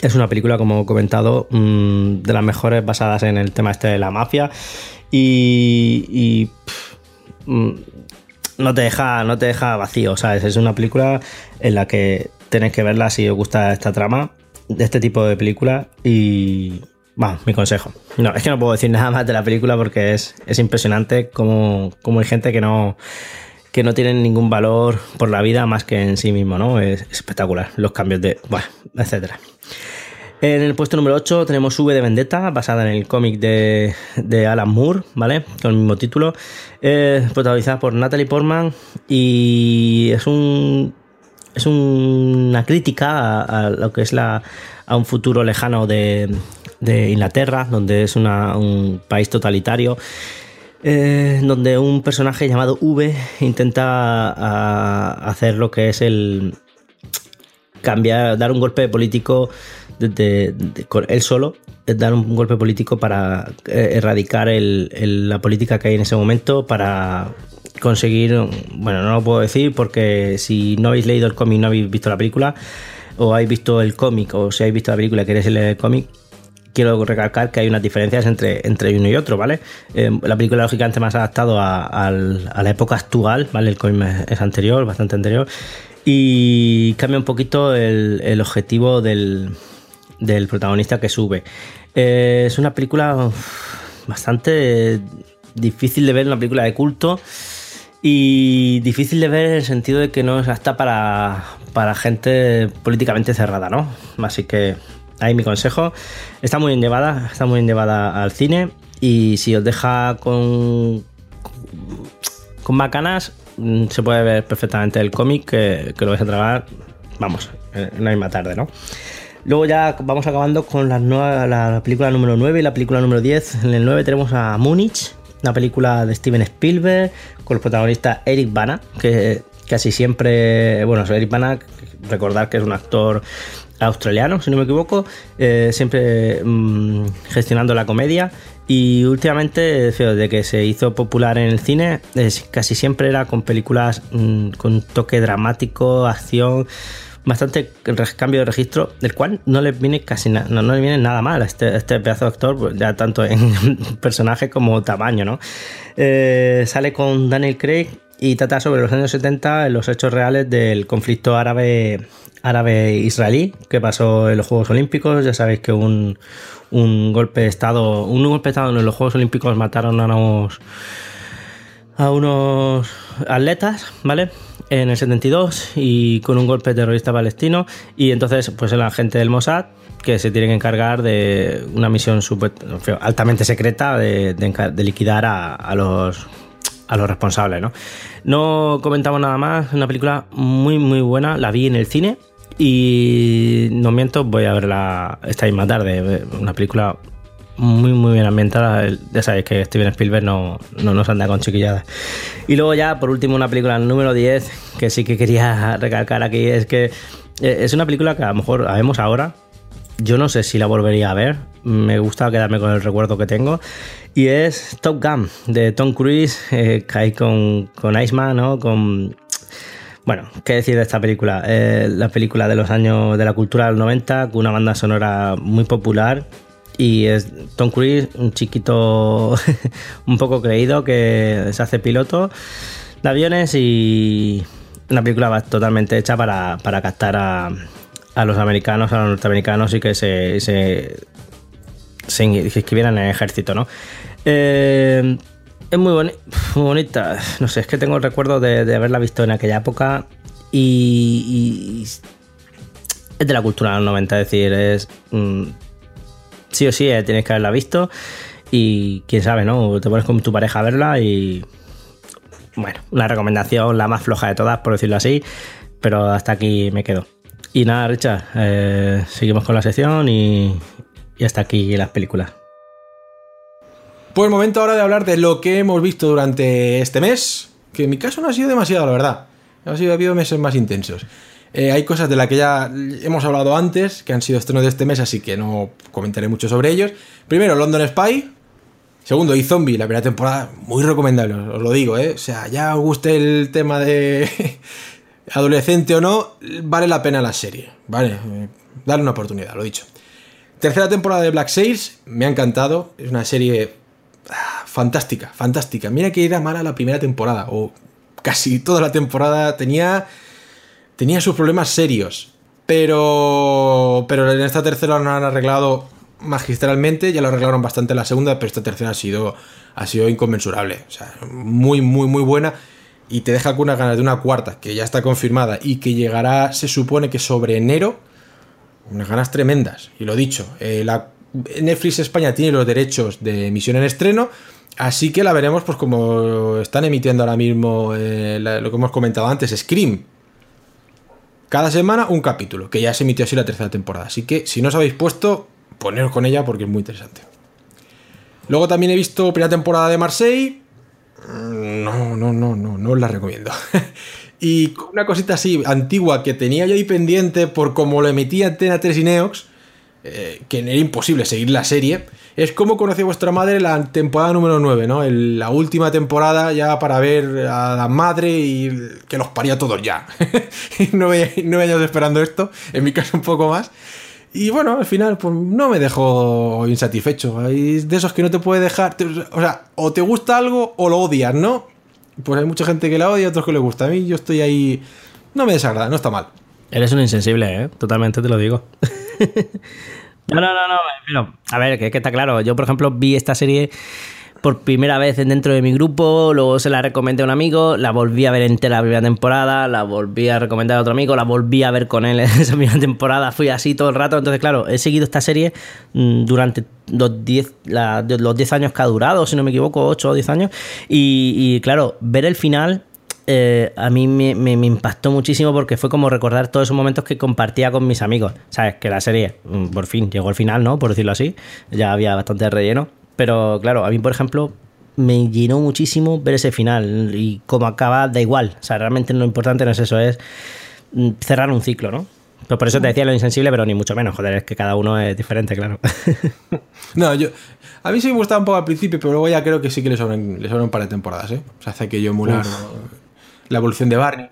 Es una película, como he comentado, mmm, de las mejores basadas en el tema este de la mafia y, y mmm, no te deja no te deja vacío, ¿sabes? Es una película en la que tenéis que verla si os gusta esta trama de este tipo de película y bueno, mi consejo. No, es que no puedo decir nada más de la película porque es, es impresionante como, como hay gente que no que no tienen ningún valor por la vida más que en sí mismo, ¿no? Es espectacular, los cambios de... bueno, etcétera. En el puesto número 8 tenemos V de Vendetta, basada en el cómic de, de, Alan Moore, ¿vale? Con el mismo título. Eh, protagonizada por Natalie Portman y es un. Es una crítica a, a, lo que es la. a un futuro lejano de, de Inglaterra, donde es un país totalitario. Eh, donde un personaje llamado V intenta a, hacer lo que es el cambiar, dar un golpe político de, él solo, dar un golpe político para eh, erradicar la política que hay en ese momento, para conseguir, bueno, no lo puedo decir porque si no habéis leído el cómic, no habéis visto la película, o habéis visto el cómic, o si habéis visto la película y queréis leer el cómic, quiero recalcar que hay unas diferencias entre, entre uno y otro, ¿vale? Eh, la película, lógicamente, más adaptado a, la época actual, ¿vale? El cómic es anterior, bastante anterior. Y cambia un poquito el, objetivo del, del, protagonista que sube. Eh, es una película bastante difícil de ver, una película de culto. Y difícil de ver en el sentido de que no es hasta para, para gente políticamente cerrada, ¿no? Así que ahí mi consejo. Está muy bien llevada, está muy bien llevada al cine. Y si os deja con, con bacanas, mm, se puede ver perfectamente el cómic que, lo vais a tragar, vamos, en la misma tarde, ¿no? Luego ya vamos acabando con la, nueva, la película número 9 y la película número 10. En el 9 tenemos a Múnich, una película de Steven Spielberg, con el protagonista Eric Bana, que casi siempre, bueno, Eric Bana, recordar que es un actor australiano, si no me equivoco, eh, siempre mmm, gestionando la comedia. Y últimamente, desde que se hizo popular en el cine, es, casi siempre era con películas mmm, con toque dramático, acción, bastante cambio de registro, del cual no le viene casi no, le viene nada mal a este, este pedazo de actor, pues, ya tanto en personaje como tamaño, ¿no? Eh, sale con Daniel Craig y trata sobre los años 70, los hechos reales del conflicto árabe árabe-israelí que pasó en los Juegos Olímpicos. Ya sabéis que un, un, golpe de Estado, un golpe de Estado en los Juegos Olímpicos mataron a unos, a unos atletas, ¿vale? En el 72 y con un golpe terrorista palestino. Y entonces, pues el agente del Mossad que se tiene que encargar de una misión altamente secreta de, de, de liquidar a, a los a los responsables, ¿no? No comentamos nada más, una película muy muy buena, la vi en el cine y no miento, voy a verla esta misma tarde. Una película muy, muy bien ambientada. Ya sabéis que Steven Spielberg no, no nos anda con chiquilladas. Y luego ya, por último, una película número 10 que sí que quería recalcar aquí. Es que eh, es una película que a lo mejor la vemos ahora. Yo no sé si la volvería a ver. Me gusta quedarme con el recuerdo que tengo. Y es Top Gun de Tom Cruise, eh, que hay con, con Iceman, ¿no? Con bueno, ¿qué decir de esta película? Eh, la película de los años de la cultura del 90, con una banda sonora muy popular. Y es Tom Cruise, un chiquito un poco creído que se hace piloto de aviones y una película totalmente hecha para, para captar a, a, los americanos, a los norteamericanos y que se, se, se inscribieran en el ejército, ¿no? Eh, es muy, boni muy, bonita. No sé, es que tengo el recuerdo de, haberla visto en aquella época y, es de la cultura de los 90, es decir, es mmm, sí o sí eh, tienes que haberla visto y quién sabe, ¿no? Te pones con tu pareja a verla y bueno, una recomendación la más floja de todas, por decirlo así, pero hasta aquí me quedo. Y nada, Richard, eh, seguimos con la sección y, y hasta aquí las películas. Pues momento ahora de hablar de lo que hemos visto durante este mes, que en mi caso no ha sido demasiado, la verdad. Ha sido, ha habido meses más intensos. Eh, hay cosas de las que ya hemos hablado antes, que han sido estrenos de este mes, así que no comentaré mucho sobre ellos. Primero, London Spy. Segundo, y Zombie, la primera temporada, muy recomendable, os lo digo, ¿eh? O sea, ya os guste el tema de adolescente o no, vale la pena la serie, ¿vale? Eh, Dale una oportunidad, lo dicho. Tercera temporada de Black Sails, me ha encantado, es una serie fantástica, fantástica. Mira que era mala la primera temporada, o casi toda la temporada tenía, tenía sus problemas serios, pero, pero en esta tercera lo han arreglado magistralmente, ya lo arreglaron bastante en la segunda, pero esta tercera ha sido, ha sido inconmensurable. O sea, muy, muy, muy buena. Y te deja con unas ganas de una cuarta, que ya está confirmada y que llegará, se supone que sobre enero. Unas ganas tremendas. Y lo dicho, eh, la, Netflix España tiene los derechos de emisión en estreno. Así que la veremos, pues como están emitiendo ahora mismo eh, lo que hemos comentado antes, Scream. Cada semana un capítulo, que ya se emitió así la tercera temporada. Así que si no os habéis puesto, poneros con ella porque es muy interesante. Luego también he visto primera temporada de Marseille. Mm, No, no, no, no, no os la recomiendo. y una cosita así antigua que tenía yo ahí pendiente por cómo lo emitía Antena 3 y Neox, eh, que era imposible seguir la serie, es cómo conoció vuestra madre la temporada número 9, ¿no? El- la última temporada ya para ver a la madre y que los paría todos ya. nueve, nueve años esperando esto, en mi caso un poco más. Y bueno, al final pues no me dejó insatisfecho. Hay de esos que no te puede dejar... o sea, o te gusta algo o lo odias, ¿no? Pues hay mucha gente que la odia otros que le gusta. A mí yo estoy ahí... No me desagrada, no está mal. Eres un insensible, ¿eh? Totalmente te lo digo. no, no, no, no, A ver, que, que está claro. Yo, por ejemplo, vi esta serie por primera vez dentro de mi grupo, luego se la recomendé a un amigo, la volví a ver entera la primera temporada, la volví a recomendar a otro amigo, la volví a ver con él en esa primera temporada, fui así todo el rato. Entonces, claro, he seguido esta serie mm, durante los 10 la- de los 10 años que ha durado, si no me equivoco, 8 o 10 años. Y, claro, ver el final eh, a mí me, me- me impactó muchísimo porque fue como recordar todos esos momentos que compartía con mis amigos. Sabes que la serie, mm, por fin, llegó al final, ¿no? Por decirlo así. Ya había bastante relleno. Pero claro, a mí, por ejemplo, me llenó muchísimo ver ese final. Y como acaba, da igual. O sea, realmente lo importante no es eso, es mm, cerrar un ciclo, ¿no? Pues por eso te decía lo insensible, pero ni mucho menos. Joder, es que cada uno es diferente, claro. No, yo... A mí sí me gustaba un poco al principio, pero luego ya creo que sí que le sobran, le sobran un par de temporadas, ¿eh? O sea, hace que yo emular la evolución de Barney.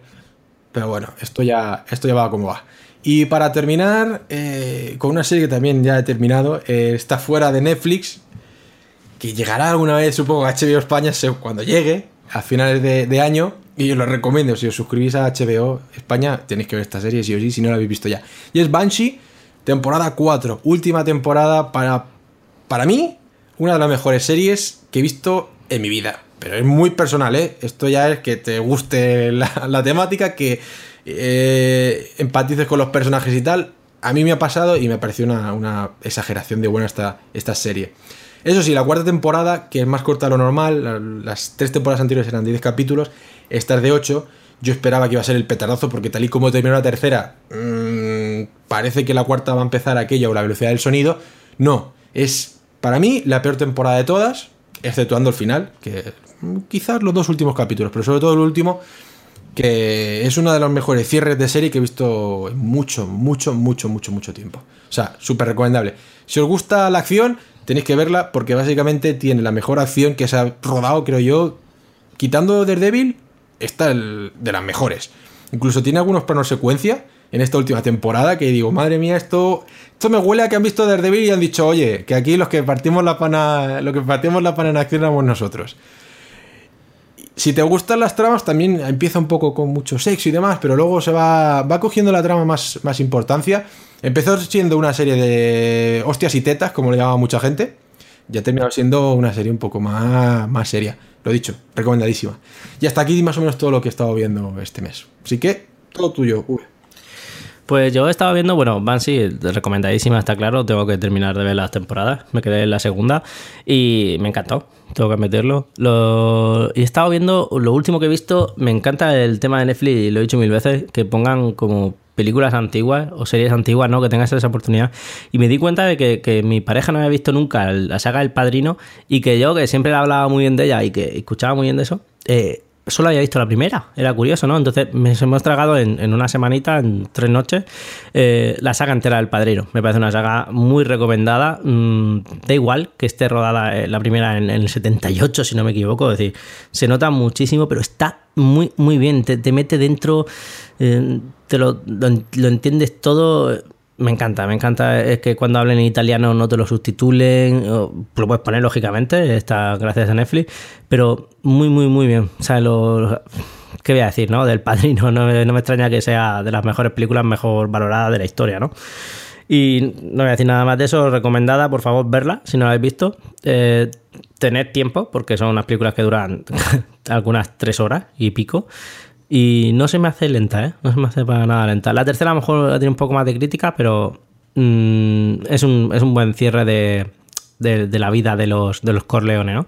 Pero bueno, esto ya, esto ya va como va. Y para terminar, eh, con una serie que también ya he terminado, eh, está fuera de Netflix, que llegará alguna vez, supongo, a HBO España cuando llegue, a finales de, de año. Y os lo recomiendo, si os suscribís a HBO España, tenéis que ver esta serie, sí o sí, si no la habéis visto ya. Y es Banshee, temporada 4, última temporada para, para mí, una de las mejores series que he visto en mi vida. Pero es muy personal, ¿eh? Esto ya es que te guste la, temática, que eh, empatices con los personajes y tal. A mí me ha pasado y me pareció una, una exageración de buena esta, esta serie. Eso sí, la cuarta temporada, que es más corta de lo normal, la- las tres temporadas anteriores eran de 10 capítulos, esta es de 8. Yo esperaba que iba a ser el petardazo porque tal y como terminó la tercera, mmm, parece que la cuarta va a empezar aquella o la velocidad del sonido. No, es para mí la peor temporada de todas, exceptuando el final, que mm, quizás los dos últimos capítulos, pero sobre todo el último, que es uno de los mejores cierres de serie que he visto en mucho, mucho, mucho, mucho, mucho tiempo. O sea, súper recomendable. Si os gusta la acción, tenéis que verla porque básicamente tiene la mejor acción que se ha rodado, creo yo. Quitando Daredevil, está de las mejores. Incluso tiene algunos planos secuencia en esta última temporada que digo, madre mía, esto, esto me huele a que han visto Daredevil y han dicho, oye, que aquí los que partimos la pana, lo que partimos la pana en acción éramos nosotros. Si te gustan las tramas, también empieza un poco con mucho sexo y demás, pero luego se va, va cogiendo la trama más, más importancia. Empezó siendo una serie de hostias y tetas, como le llamaba mucha gente. Ya ha terminado siendo una serie un poco más, más seria. Lo dicho, recomendadísima. Y hasta aquí más o menos todo lo que he estado viendo este mes. Así que, todo tuyo. Uy. Pues yo estaba viendo, bueno, Banshee, recomendadísima, está claro, tengo que terminar de ver las temporadas, me quedé en la segunda y me encantó, tengo que admitirlo. Lo... He estado viendo, lo último que he visto, me encanta el tema de Netflix, y lo he dicho mil veces, que pongan como películas antiguas o series antiguas, ¿no? Que tengas esa oportunidad. Y me di cuenta de que, que mi pareja no había visto nunca la saga El Padrino y que yo, que siempre hablaba muy bien de ella y que escuchaba muy bien de eso, eh, solo había visto la primera. Era curioso, ¿no? Entonces me hemos tragado en, una semanita, en tres noches, eh, la saga entera del Padrino. Me parece una saga muy recomendada. Mm, da igual que esté rodada eh, la primera en, el 78, si no me equivoco. Es decir, se nota muchísimo, pero está muy, muy bien. Te, mete dentro, eh, te lo, lo entiendes todo me encanta, me encanta es que cuando hablen en italiano no te lo subtitulen, lo puedes poner lógicamente, está gracias a Netflix, pero muy, muy, muy bien. O sea, lo, ¿qué voy a decir, no? Del Padrino, no, no, me extraña que sea de las mejores películas mejor valoradas de la historia, ¿no? Y no voy a decir nada más de eso, recomendada, por favor, verla, si no la habéis visto. Eh, tener tiempo, porque son unas películas que duran algunas tres horas y pico. Y no se me hace lenta, ¿eh? No se me hace para nada lenta. La tercera a lo mejor tiene un poco más de crítica, pero mm, es, un, es, un, buen cierre de, de, la vida de los, de los Corleone, ¿no?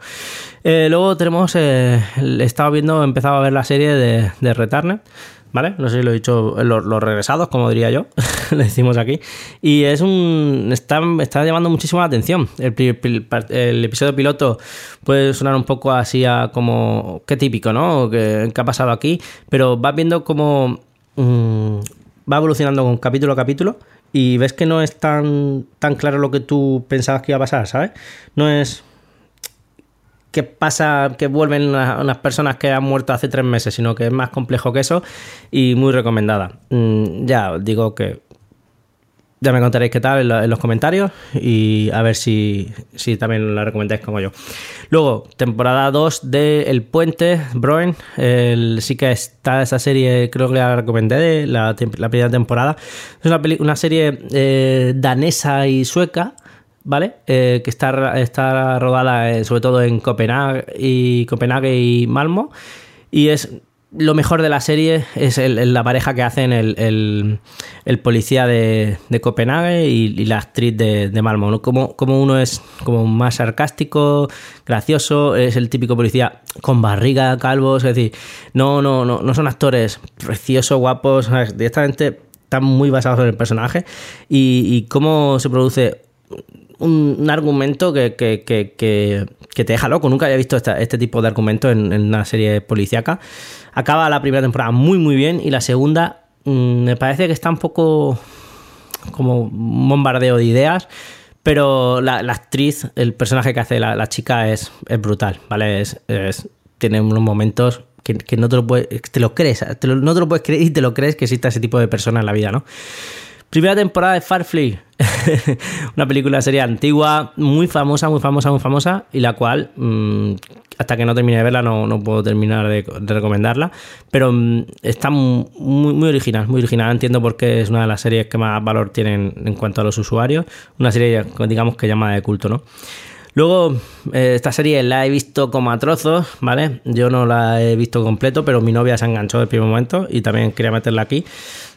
Eh, luego tenemos, eh, he estado viendo, he empezado a ver la serie de, de Returner. ¿Vale? No sé si lo he dicho, los, regresados, como diría yo, le decimos aquí. Y es un. Está, está llamando muchísimo la atención. El, el, episodio piloto puede sonar un poco así a como. Qué típico, ¿no? ¿Qué, ha pasado aquí? Pero vas viendo cómo. Mm, va evolucionando con capítulo a capítulo. Y ves que no es tan, tan claro lo que tú pensabas que iba a pasar, ¿sabes? No es que pasa, que vuelven unas, personas que han muerto hace tres meses, sino que es más complejo que eso y muy recomendada. Mm, ya digo que ya me contaréis qué tal en, los comentarios y a ver si, si, también la recomendáis como yo. Luego, temporada 2 de El Puente, Broen. sí que está esa serie, creo que la recomendé, la, la primera temporada. Es una, una serie eh, danesa y sueca ¿vale? Eh, que está, está rodada eh, sobre todo en Copenhague y, Copenhague y Malmo. Y es lo mejor de la serie es la pareja que hacen el, el, policía de, de Copenhague y, la actriz de, Malmo. Como, como, uno es como más sarcástico, gracioso, es el típico policía con barriga, calvo, es decir, no, no, no, no son actores preciosos, guapos, directamente están muy basados en el personaje y, y cómo se produce un, argumento que, te deja loco. Nunca había visto este tipo de argumento en, una serie policíaca. Acaba la primera temporada muy, muy bien y la segunda mm, me parece que está un poco como un bombardeo de ideas. Pero la, actriz, el personaje que hace la, chica es, es, brutal, ¿vale? Es, tiene unos momentos que, no te lo puedes, te lo crees, no te lo puedes creer y te lo crees que exista ese tipo de persona en la vida, ¿no? Primera temporada de Farfly, una película serie antigua, muy famosa, muy famosa, muy famosa, y la cual, mm, hasta que no termine de verla, no, no puedo terminar de, recomendarla, pero mm, está muy, muy original, muy original. Entiendo por qué es una de las series que más valor tienen en cuanto a los usuarios, una serie, digamos, que llama de culto, ¿no? Luego, eh, esta serie la he visto como a trozos, ¿vale? Yo no la he visto completo, pero mi novia se enganchó el primer momento y también quería meterla aquí.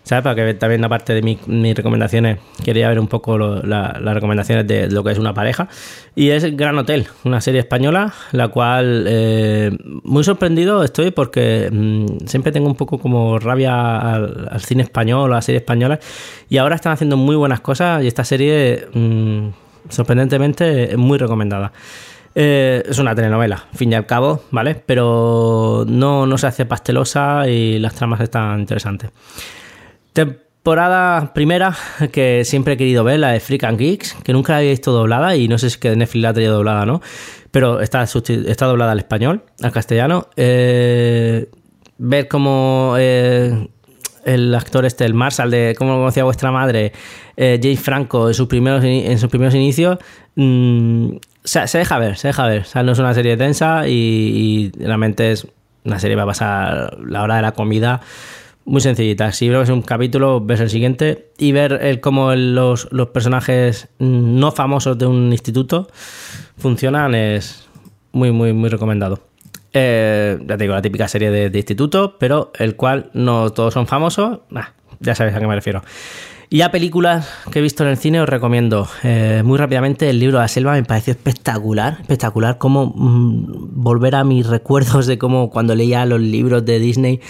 ¿Sabes? Para que también, aparte de mis recomendaciones, quería ver un poco las recomendaciones de lo que es una pareja. Y es Gran Hotel, una serie española, la cual eh, muy sorprendido estoy porque mm, siempre tengo un poco como rabia al, cine español, a las series españolas, y ahora están haciendo muy buenas cosas y esta serie, mm, sorprendentemente, es muy recomendada. Eh, es una telenovela, fin y al cabo, ¿vale? Pero no, no se hace pastelosa y las tramas están interesantes. Temporada primera que siempre he querido ver, la de Freak and Geeks, que nunca la había visto doblada y no sé si es que Netflix la traído doblada no, pero está, está doblada al español, al castellano. Eh, ver cómo eh, el actor este, el Marshall, de cómo conocía vuestra madre, eh, James Franco, en sus primeros, en sus primeros inicios, mm, se, deja ver, se deja ver. O sea, no es una serie tensa y, y realmente es una serie va a pasar la hora de la comida muy sencillita. Si ves un capítulo, ves el siguiente y ver el, cómo los, personajes no famosos de un instituto funcionan es muy, muy, muy recomendado. Eh, ya te digo, la típica serie de, instituto, pero el cual no todos son famosos. ya sabéis a qué me refiero. Y a películas que he visto en el cine os recomiendo eh, muy rápidamente el libro de la selva, me pareció espectacular, espectacular, como mm, volver a mis recuerdos de cómo cuando leía los libros de Disney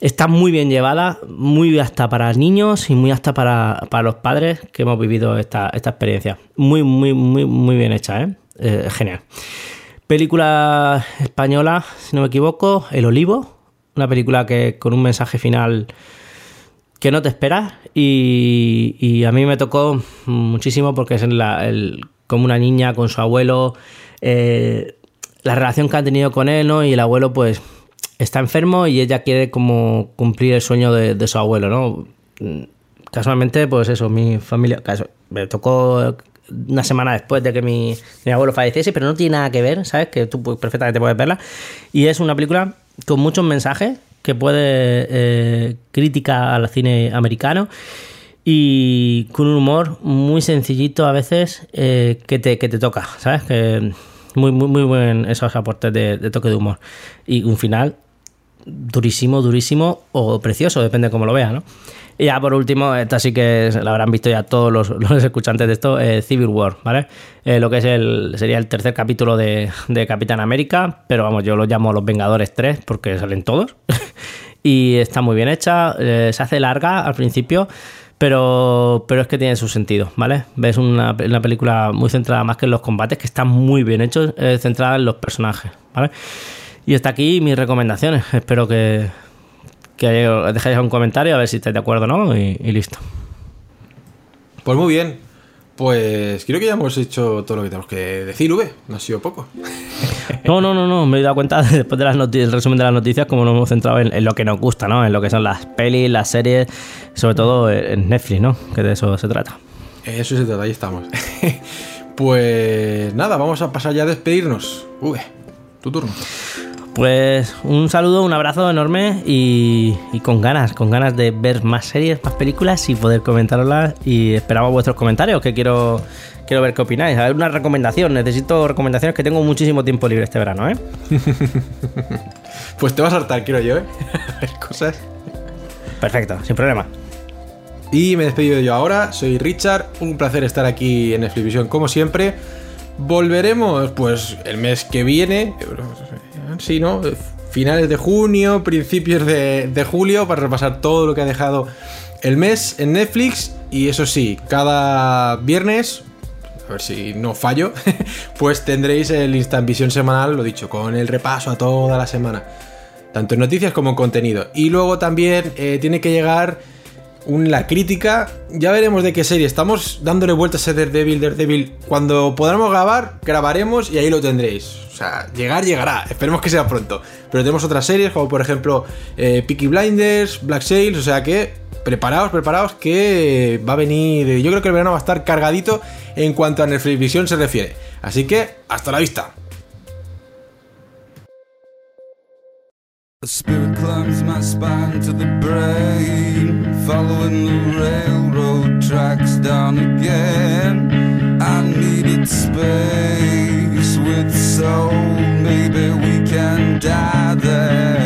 está muy bien llevada, muy hasta para niños y muy hasta para, para los padres que hemos vivido esta, esta experiencia. Muy, muy, muy, muy bien hecha, ¿eh? eh genial. Película española, si no me equivoco, El Olivo, una película que con un mensaje final que no te esperas y, a mí me tocó muchísimo porque es la, como una niña con su abuelo, eh, la relación que han tenido con él, ¿no? Y el abuelo pues está enfermo y ella quiere como cumplir el sueño de, su abuelo, ¿no? Casualmente, pues eso, mi familia, me tocó una semana después de que mi, abuelo falleciese, pero no tiene nada que ver, ¿sabes? Que tú perfectamente puedes verla. Y es una película con muchos mensajes que puede eh, crítica al cine americano y con un humor muy sencillito a veces eh, que, te, que te toca, ¿sabes? Que muy, muy, muy buen esos aportes de, de toque de humor. Y un final durísimo, durísimo o precioso, depende de cómo lo veas, ¿no? Y ya por último, esta sí que la habrán visto ya todos los, escuchantes de esto, eh, Civil War, ¿vale? Eh, lo que es el, sería el tercer capítulo de, Capitán América, pero vamos, yo lo llamo Los Vengadores 3 porque salen todos. y está muy bien hecha, eh, se hace larga al principio, pero, pero es que tiene su sentido, ¿vale? Ves una, una, película muy centrada más que en los combates, que está muy bien hecho, centrada en los personajes, ¿vale? Y hasta aquí mis recomendaciones. Espero que, que dejéis un comentario a ver si estáis de acuerdo o no y, listo. Pues muy bien. Pues creo que ya hemos hecho todo lo que tenemos que decir, V. No ha sido poco. No, no, no, no. Me he dado cuenta después de las noticias, resumen de las noticias, como nos hemos centrado en, lo que nos gusta, ¿no? En lo que son las pelis, las series, sobre todo en Netflix, ¿no? Que de eso se trata. Eso se trata, ahí estamos. pues nada, vamos a pasar ya a despedirnos. V, tu turno. Pues un saludo, un abrazo enorme y, con ganas, con ganas de ver más series, más películas y poder comentarlas. Y esperamos vuestros comentarios, que quiero, quiero ver qué opináis. A ver, una recomendación. Necesito recomendaciones que tengo muchísimo tiempo libre este verano, ¿eh? pues te vas a hartar, quiero yo, ¿eh? cosas. Perfecto, sin problema. Y me despido yo ahora. Soy Richard. Un placer estar aquí en Netflix como siempre. Volveremos, pues, el mes que viene sí, ¿no? Finales de junio, principios de, julio, para repasar todo lo que ha dejado el mes en Netflix. Y eso sí, cada viernes, a ver si no fallo, pues tendréis el Instant Vision semanal, lo dicho, con el repaso a toda la semana. Tanto en noticias como en contenido. Y luego también eh, tiene que llegar la crítica. Ya veremos de qué serie. Estamos dándole vueltas a Daredevil, Daredevil. Cuando podamos grabar, grabaremos y ahí lo tendréis. O sea, llegar, llegará. Esperemos que sea pronto. Pero tenemos otras series, como por ejemplo eh, Peaky Blinders, Black Sails. O sea que preparaos, preparaos, que va a venir. Yo creo que el verano va a estar cargadito en cuanto a Netflix Vision se refiere. Así que, hasta la vista. A spirit climbs my spine to the brain, following the railroad tracks down again. I needed space with soul, maybe we can die there.